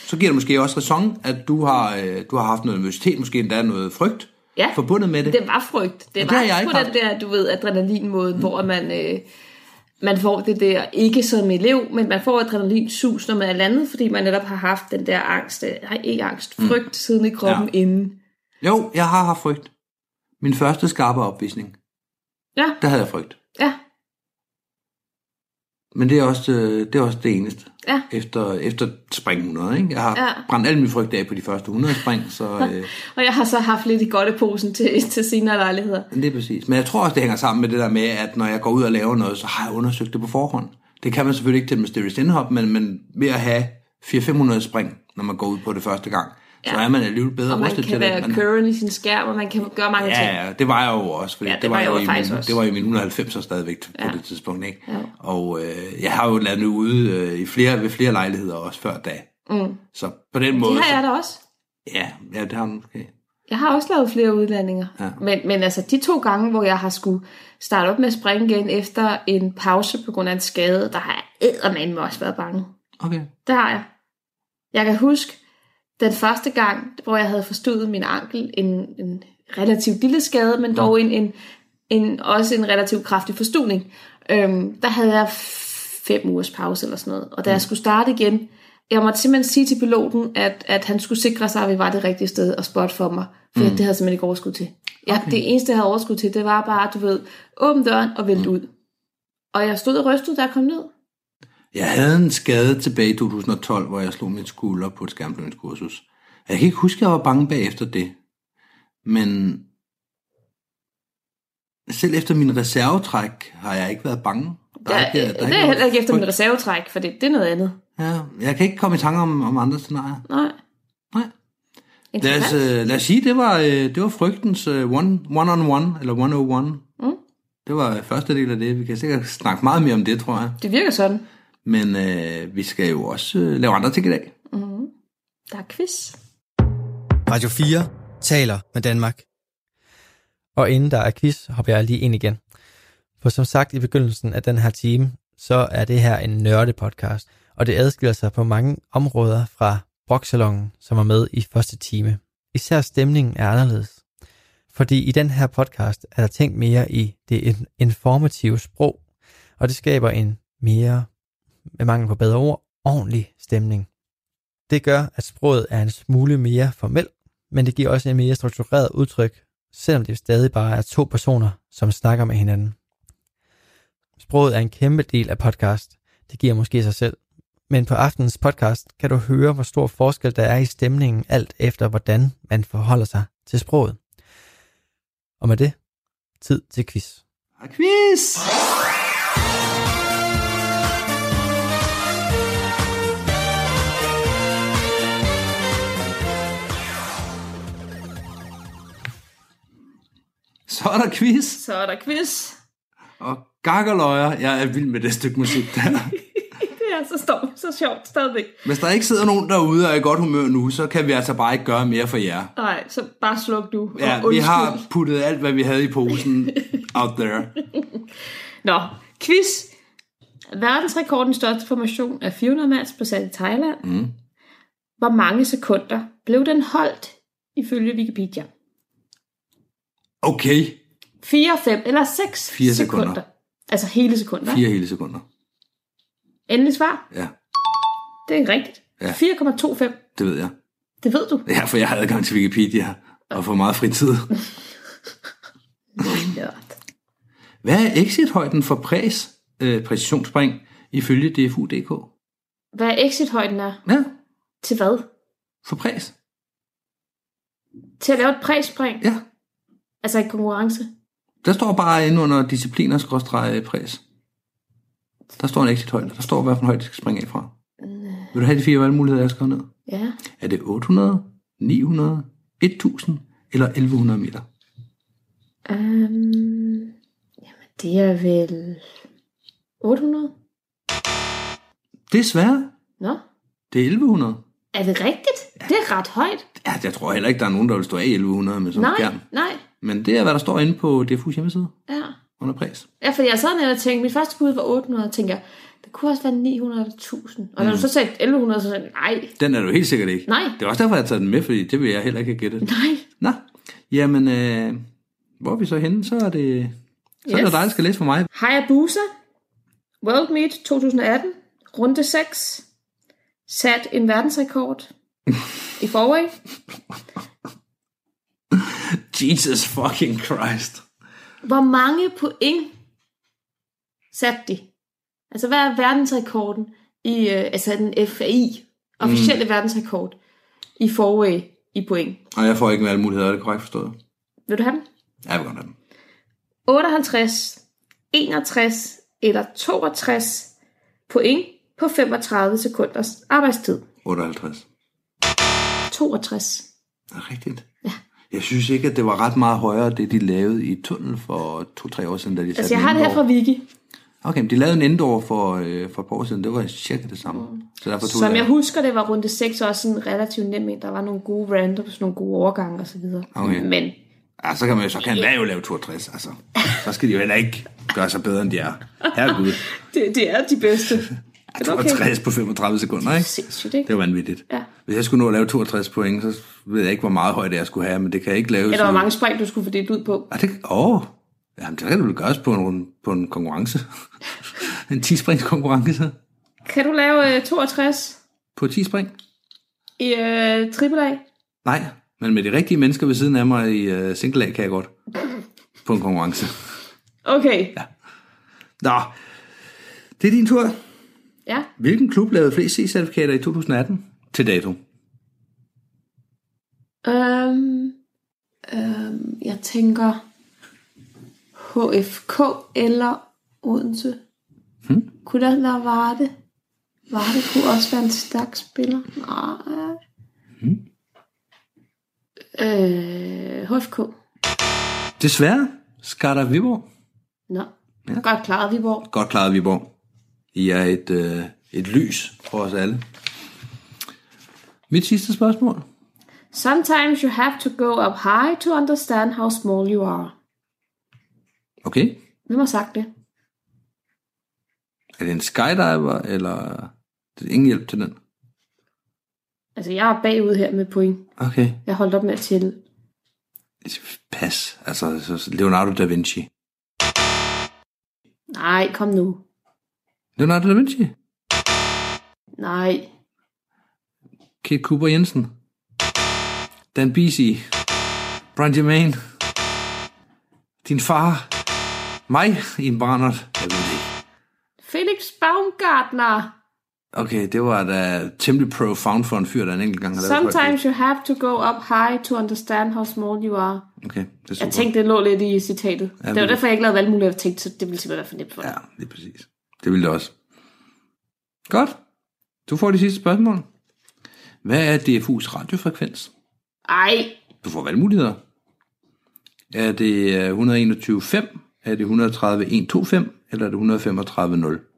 så giver det måske også ræson, at du har, øh, du har haft noget nervøsitet, måske endda noget frygt Ja. forbundet med det. Det var frygt. Det det var har jeg på den der, du ved, adrenalinmåde, mm. hvor man, øh, man får det der, ikke som elev, men man får adrenalinsus, når man er landet, fordi man netop har haft den der angst, øh, nej, ikke angst, frygt mm. siden i kroppen Ja. ja. inden. Jo, jeg har haft frygt. Min første skarpe opvisning, Ja, der havde jeg frygt. ja, Men det er også, øh, det, er også det eneste. Ja. Efter, efter spring 100, ikke? Jeg har Ja. brændt al min frygt af på de første 100 spring, så øh, og jeg har så haft lidt i godteposen til, til senere lejligheder. det er præcis. Men jeg tror også, det hænger sammen med det der med, at når jeg går ud og laver noget, så har jeg undersøgt det på forhånd. Det kan man selvfølgelig ikke til Mysterious Indhop, men, men ved at have 400-500 spring, når man går ud på det første gang, ja. så Ja. er man alligevel bedre Og man rustet kan til være det. Man, current i sin skærm, og man kan gøre mange ting. Ja, ja, det var jeg jo også, fordi Ja, det, det var, var jeg jo faktisk min, også. det var i min 190 stadigvæk på Ja. det tidspunkt, ikke? Ja. Og øh, jeg har jo lavet det ude øh, i flere, ved flere lejligheder også før da. Mm. Så på den måde... Det har jeg da også. Ja, ja, det har du måske. Jeg har også lavet flere udlandinger. Ja. Men, men altså de to gange, hvor jeg har skulle starte op med at springe igen efter en pause på grund af en skade, der har jeg eddermame også været bange. Okay. Det har jeg. Jeg kan huske den første gang, hvor jeg havde forstået min ankel, en, en relativt lille skade, men dog en, en, en, også en relativt kraftig forstudning. Øhm, der havde jeg fem ugers pause eller sådan noget. Og da jeg skulle starte igen, jeg måtte simpelthen sige til piloten, at, at han skulle sikre sig, at vi var det rigtige sted og spot for mig. For mm. det havde jeg simpelthen ikke overskud til. Ja, okay. Det eneste, jeg havde overskud til, det var bare, du ved, åbne døren og vælte ud. Og jeg stod og rystede, da jeg kom ned. Jeg havde en skade tilbage i 2012, hvor jeg slog min skulder på et skærmblødningskursus. Jeg kan ikke huske, at jeg var bange bagefter det. Men selv efter min reservetræk har jeg ikke været bange. Der er ikke- der det er noget heller ikke efter min reservetræk, for det, det er noget andet. Ja, jeg kan ikke komme i tanke om, om andre scenarier. Nej. Nej. Lad os, øh, lad os sige, det var, øh, det var frygtens øh, one, one on one, eller 101. Mm. Det var første del af det. Vi kan sikkert snakke meget mere om det, tror jeg. Det virker sådan. Men øh, vi skal jo også øh, lave andre ting i dag. Der er quiz. Radio 4 taler med Danmark. Og inden der er quiz, hopper jeg lige ind igen. For som sagt i begyndelsen af den her time, så er det her en nørde-podcast, og det adskiller sig på mange områder fra Broksalongen, som var med i første time. Især stemningen er anderledes. Fordi i den her podcast er der tænkt mere i det in- informative sprog, og det skaber en mere, med mangel på bedre ord, ordentlig stemning. Det gør, at sproget er en smule mere formelt, men det giver også en mere struktureret udtryk, selvom det stadig bare er to personer, som snakker med hinanden. Sproget er en kæmpe del af podcast. Det giver måske sig selv. Men på aftenens podcast kan du høre, hvor stor forskel der er i stemningen, alt efter hvordan man forholder sig til sproget. Og med det, tid til quiz. Quiz! Så er der quiz. Så er der quiz. Og gakkerløjer, jeg er vild med det stykke musik der. det er så, stort, så sjovt stadigvæk. Hvis der ikke sidder nogen derude og er i godt humør nu, så kan vi altså bare ikke gøre mere for jer. Nej, så bare sluk du. og Ja, vi har puttet alt, hvad vi havde i posen out there. Nå, quiz. Verdensrekordens største formation af 400 mands blev sat i Thailand. Mm. Hvor mange sekunder blev den holdt, ifølge Wikipedia? Okay, 4, 5 eller 6 Fire sekunder. sekunder. Altså hele sekunder. fire hele sekunder. Endelig svar. Ja, Det er rigtigt. Ja. 4,25. det ved jeg. Det ved du. Ja, for jeg har adgang til Wikipedia og får meget fritid. Hvad er exit-højden for præs, øh, præcisionsspring ifølge DFU.dk? Hvad er exit-højden er? Ja, Til hvad? for præs. Til at lave et præspring? Ja, Altså i konkurrence? der står bare inde under discipliner skråstreg præs. Der står en exit-højde. Der står, hvad for en højde, de skal springe af fra. Vil du have de fire valgmuligheder, jeg skal ned? Ja. Er det 800, 900, 1000 eller 1100 meter? Um, jamen, det er vel 800? Desværre, Nå, det er 1100. er det rigtigt? Det er ret højt. Ja, jeg tror heller ikke, der er nogen, der vil stå af 1100 med sådan en Nej, skærm. nej. Men det er, hvad der står inde på DFU's hjemmeside Ja. under præs. Ja, fordi jeg sad nede og tænkte, mit første bud var 800, og tænkte jeg, det kunne også være 900 eller 1000. Og når du så sagde 1100, så sagde jeg, nej, Den er du helt sikkert ikke. nej, Det er også derfor, jeg har taget den med, fordi det vil jeg heller ikke have gættet. nej. Nå, jamen, øh, hvor er vi så henne? Så er det, så yes. er det dig, der skal læse for mig. Hayabusa, World Meet 2018, runde 6, sat en verdensrekord i forway. Jesus fucking Christ. Hvor mange point satte de? Altså, hvad er verdensrekorden i, øh, altså den FAI, officielle mm. verdensrekord i forway i point? Og jeg får ikke valgmuligheder, er det korrekt forstået? Vil du have den? Ja, jeg vil godt have den. 58, 61 eller 62 point på 35 sekunders arbejdstid. 58. 62. Det er rigtigt. Jeg synes ikke, at det var ret meget højere, det de lavede i tunnel for to-tre år siden, da de satte Altså, jeg har det her fra Wiki. Okay, men de lavede en indoor for, øh, for et par år siden. Det var cirka det samme. Mm. Så derfor tog Som jeg... jeg husker, det var runde 6 også sådan relativt nem en. Der var nogle gode randoms, nogle gode overgange og så videre. Okay. Men Ja, så kan man jo så kan enhver jo lave 62, altså. Så skal de jo heller ikke gøre sig bedre, end de er. Herregud. det, det er de bedste. Ja, 62 på 35 sekunder, ikke? Sindssygt, ikke? Det var vanvittigt. Ja. Hvis jeg skulle nå at lave 62 point, så ved jeg ikke, hvor meget højde jeg skulle have, men det kan jeg ikke lave. Eller hvor mange spring, du skulle få delt ud på. Ah, det, åh, jamen, det kan det vel gøres på en, på en konkurrence. en 10 springs konkurrence. Kan du lave øh, 62 På 10 spring? i øh, AAA? Nej, men med de rigtige mennesker ved siden af mig i uh, single A kan jeg godt. På en konkurrence. Okay. Ja. Nå, det er din tur. Ja. Hvilken klub lavede flest C-certifikater i 2018 til dato? Øhm, øhm, jeg tænker HFK eller Odense. Hmm? Kunne det være Varde? Varde kunne også være en stærk spiller. Nej. Hmm? Øh, HFK. Desværre, Skarter Viborg. Nå, ja. godt klaret Viborg. Godt klaret, Viborg. I er et, øh, et lys for os alle. Mit sidste spørgsmål. Sometimes you have to go up high to understand how small you are. Okay. Hvem har sagt det? Er det en skydiver, eller det er ingen hjælp til den? Altså, jeg er bagud her med point. Okay. Jeg holdt op med at tælle. Pas. Altså, så Leonardo da Vinci. Nej, kom nu. Leonardo da Vinci? Nej. Kit Cooper Jensen. Dan Bisi. Brian Jermaine. Din far. Mig i en brændert. Jeg ved det ikke. Felix Baumgartner. Okay, det var da temmelig profound for en fyr, der en enkelt gang har lavet Sometimes you have to go up high to understand how small you are. Okay, det er super. Jeg tænkte, det lå lidt i citatet. Ja, det var derfor, jeg ikke lavede valgmuligheder. Jeg tænkte, så det ville simpelthen være for nemt for dig. Ja, er præcis. Det ville det også. Godt. Du får de sidste spørgsmål. Hvad er DFU's radiofrekvens? Ej, Du får valgmuligheder. Er det øh, 121.5? Er det 130.125? Eller er det 135.0?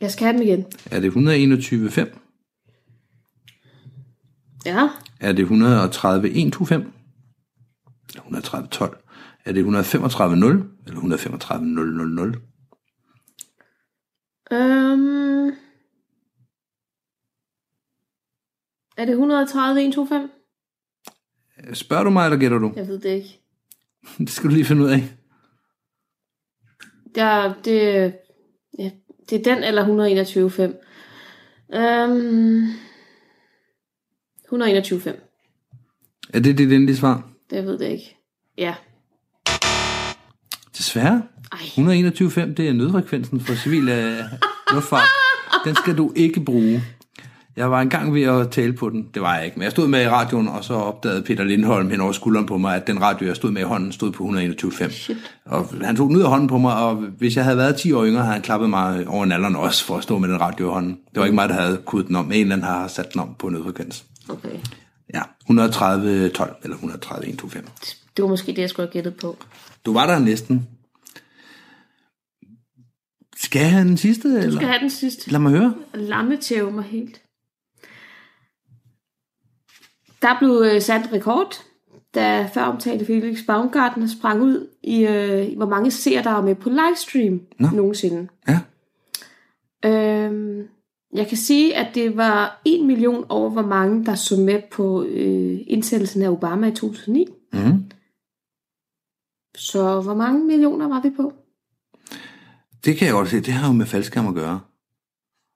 jeg skal have dem igen. Er det 121.5? Ja. Er det 130.125? Eller 130.12? Er det 135.0? Eller 135.000? Øhm... Er det 130, 125? Spørger du mig, eller gætter du? Jeg ved det ikke. Det skal du lige finde ud af. Ja, det, ja, det er den eller 121,5. Øhm, 121,5. Er det dit endelige svar? Det ved det ikke. Ja. Desværre. Ej. 121.5, det er nødfrekvensen for civil øh, luftfart. Den skal du ikke bruge. Jeg var engang ved at tale på den. Det var jeg ikke, men jeg stod med i radioen, og så opdagede Peter Lindholm hen over skulderen på mig, at den radio, jeg stod med i hånden, stod på 121.5. Shit. Og han tog den ud af hånden på mig, og hvis jeg havde været 10 år yngre, havde han klappet mig over nalderen også for at stå med den radio i hånden. Det var ikke mig, der havde kudt den om. En eller anden har sat den om på nødfrekvens. Okay. Ja, 130 12 eller 130 125. Det var måske det, jeg skulle have gættet på. Du var der næsten. Skal jeg have den sidste? Du eller? skal have den sidste. Lad mig høre. Lammetæve mig helt. Der blev øh, sat en rekord, da før omtalte Felix Baumgartner sprang ud i, øh, hvor mange seere, der var med på livestream Nå. nogensinde. Ja. Øhm, jeg kan sige, at det var 1 million over, hvor mange der så med på øh, indsættelsen af Obama i 2009. Mm. Så hvor mange millioner var vi på? Det kan jeg godt se. Det har jo med faldskærm at gøre.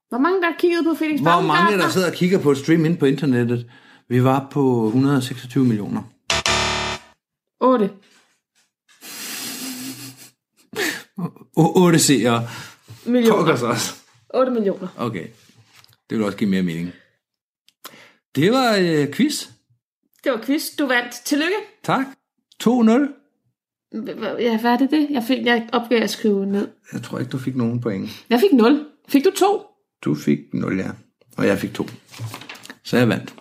Hvor mange der kiggede på Felix Hvor mange der sidder og kigger på et stream ind på internettet? Vi var på 126 millioner. 8. O- 8 seere. Millioner. Pokkers også. 8 millioner. Okay. Det vil også give mere mening. Det var øh, quiz. Det var quiz. Du vandt. Tillykke. Tak. 2-0. Ja, hvad er det det? Jeg, fik, jeg opgav at skrive ned. Jeg tror ikke, du fik nogen point. Jeg fik 0. Fik du 2? Du fik 0, ja. Og jeg fik 2. Så jeg vandt.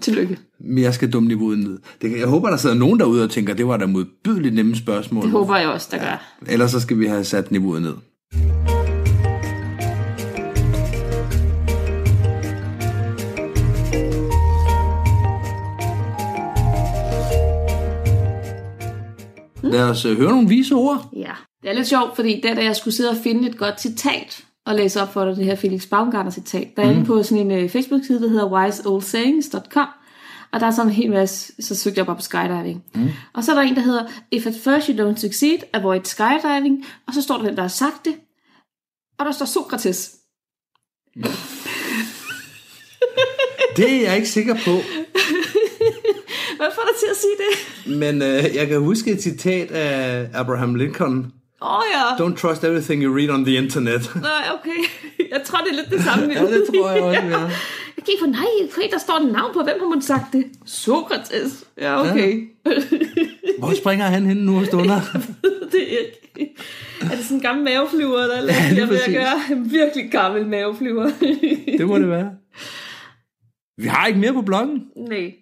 Tillykke. Men jeg skal dumme niveauet ned. Det, jeg håber, der sidder nogen derude og tænker, det var da modbydeligt nemme spørgsmål. Det håber jeg også, der gør. Ellers så skal vi have sat niveauet ned. Lad os øh, høre nogle vise ord. Ja. Det er lidt sjovt, fordi der, da jeg skulle sidde og finde et godt citat og læse op for dig, det her Felix Baumgartner citat, der er inde på sådan en uh, Facebook-side, der hedder wiseoldsayings.com, og der er sådan en hel masse, så søgte jeg bare på skydiving. Mm. Og så er der en, der hedder, if at first you don't succeed, avoid skydiving, og så står der den, der har sagt det, og der står Sokrates. Det er jeg ikke sikker på, Hvad får dig til at sige det? men øh, jeg kan huske et citat af Abraham Lincoln. Åh oh, ja. Don't trust everything you read on the internet. Nej, okay. Jeg tror, det er lidt det samme. ja, det tror jeg også, ja. Jeg gik for, nej, okay, der står et navn på. Hvem har man sagt det? Sokrates. Ja, okay. Ja. Hvor springer han hen nu og stunder? det er ikke. Er det sådan en gammel maveflyver, der er? Ja, jeg ved at gøre en virkelig gammel maveflyver. det må det være. Vi har ikke mere på bloggen. Nej.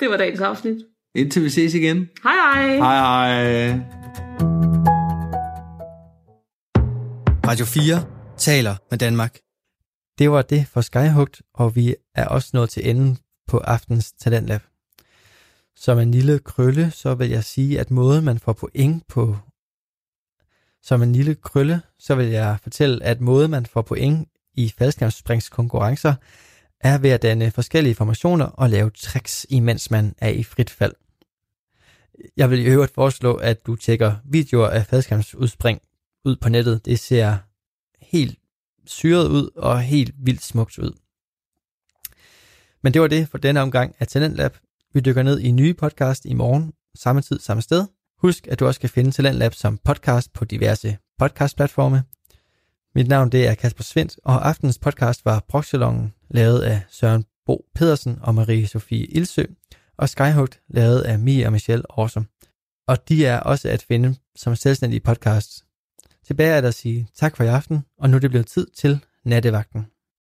Det var dagens afsnit. Indtil vi ses igen. Hej hej. Hej hej. Radio 4 taler med Danmark. Det var det for Skyhugt, og vi er også nået til enden på aftens Talentlab. Som en lille krølle, så vil jeg sige, at måden man får point på... Som en lille krølle, så vil jeg fortælle, at måden man får point i faldskærmsspringskonkurrencer, er ved at danne forskellige formationer og lave tricks, imens man er i frit fald. Jeg vil i øvrigt foreslå, at du tjekker videoer af faldskærmsudspring ud på nettet. Det ser helt syret ud og helt vildt smukt ud. Men det var det for denne omgang af Talentlab. Vi dykker ned i nye podcast i morgen, samme tid, samme sted. Husk, at du også kan finde Talentlab som podcast på diverse podcastplatforme. Mit navn det er Kasper Svendt, og aftenens podcast var Broxalongen, lavet af Søren Bo Pedersen og Marie-Sophie Ilsø, og Skyhugt, lavet af Mia og Michelle Awesome. Og de er også at finde som selvstændige podcasts. Tilbage er der at sige tak for i aften, og nu er det blevet tid til nattevagten.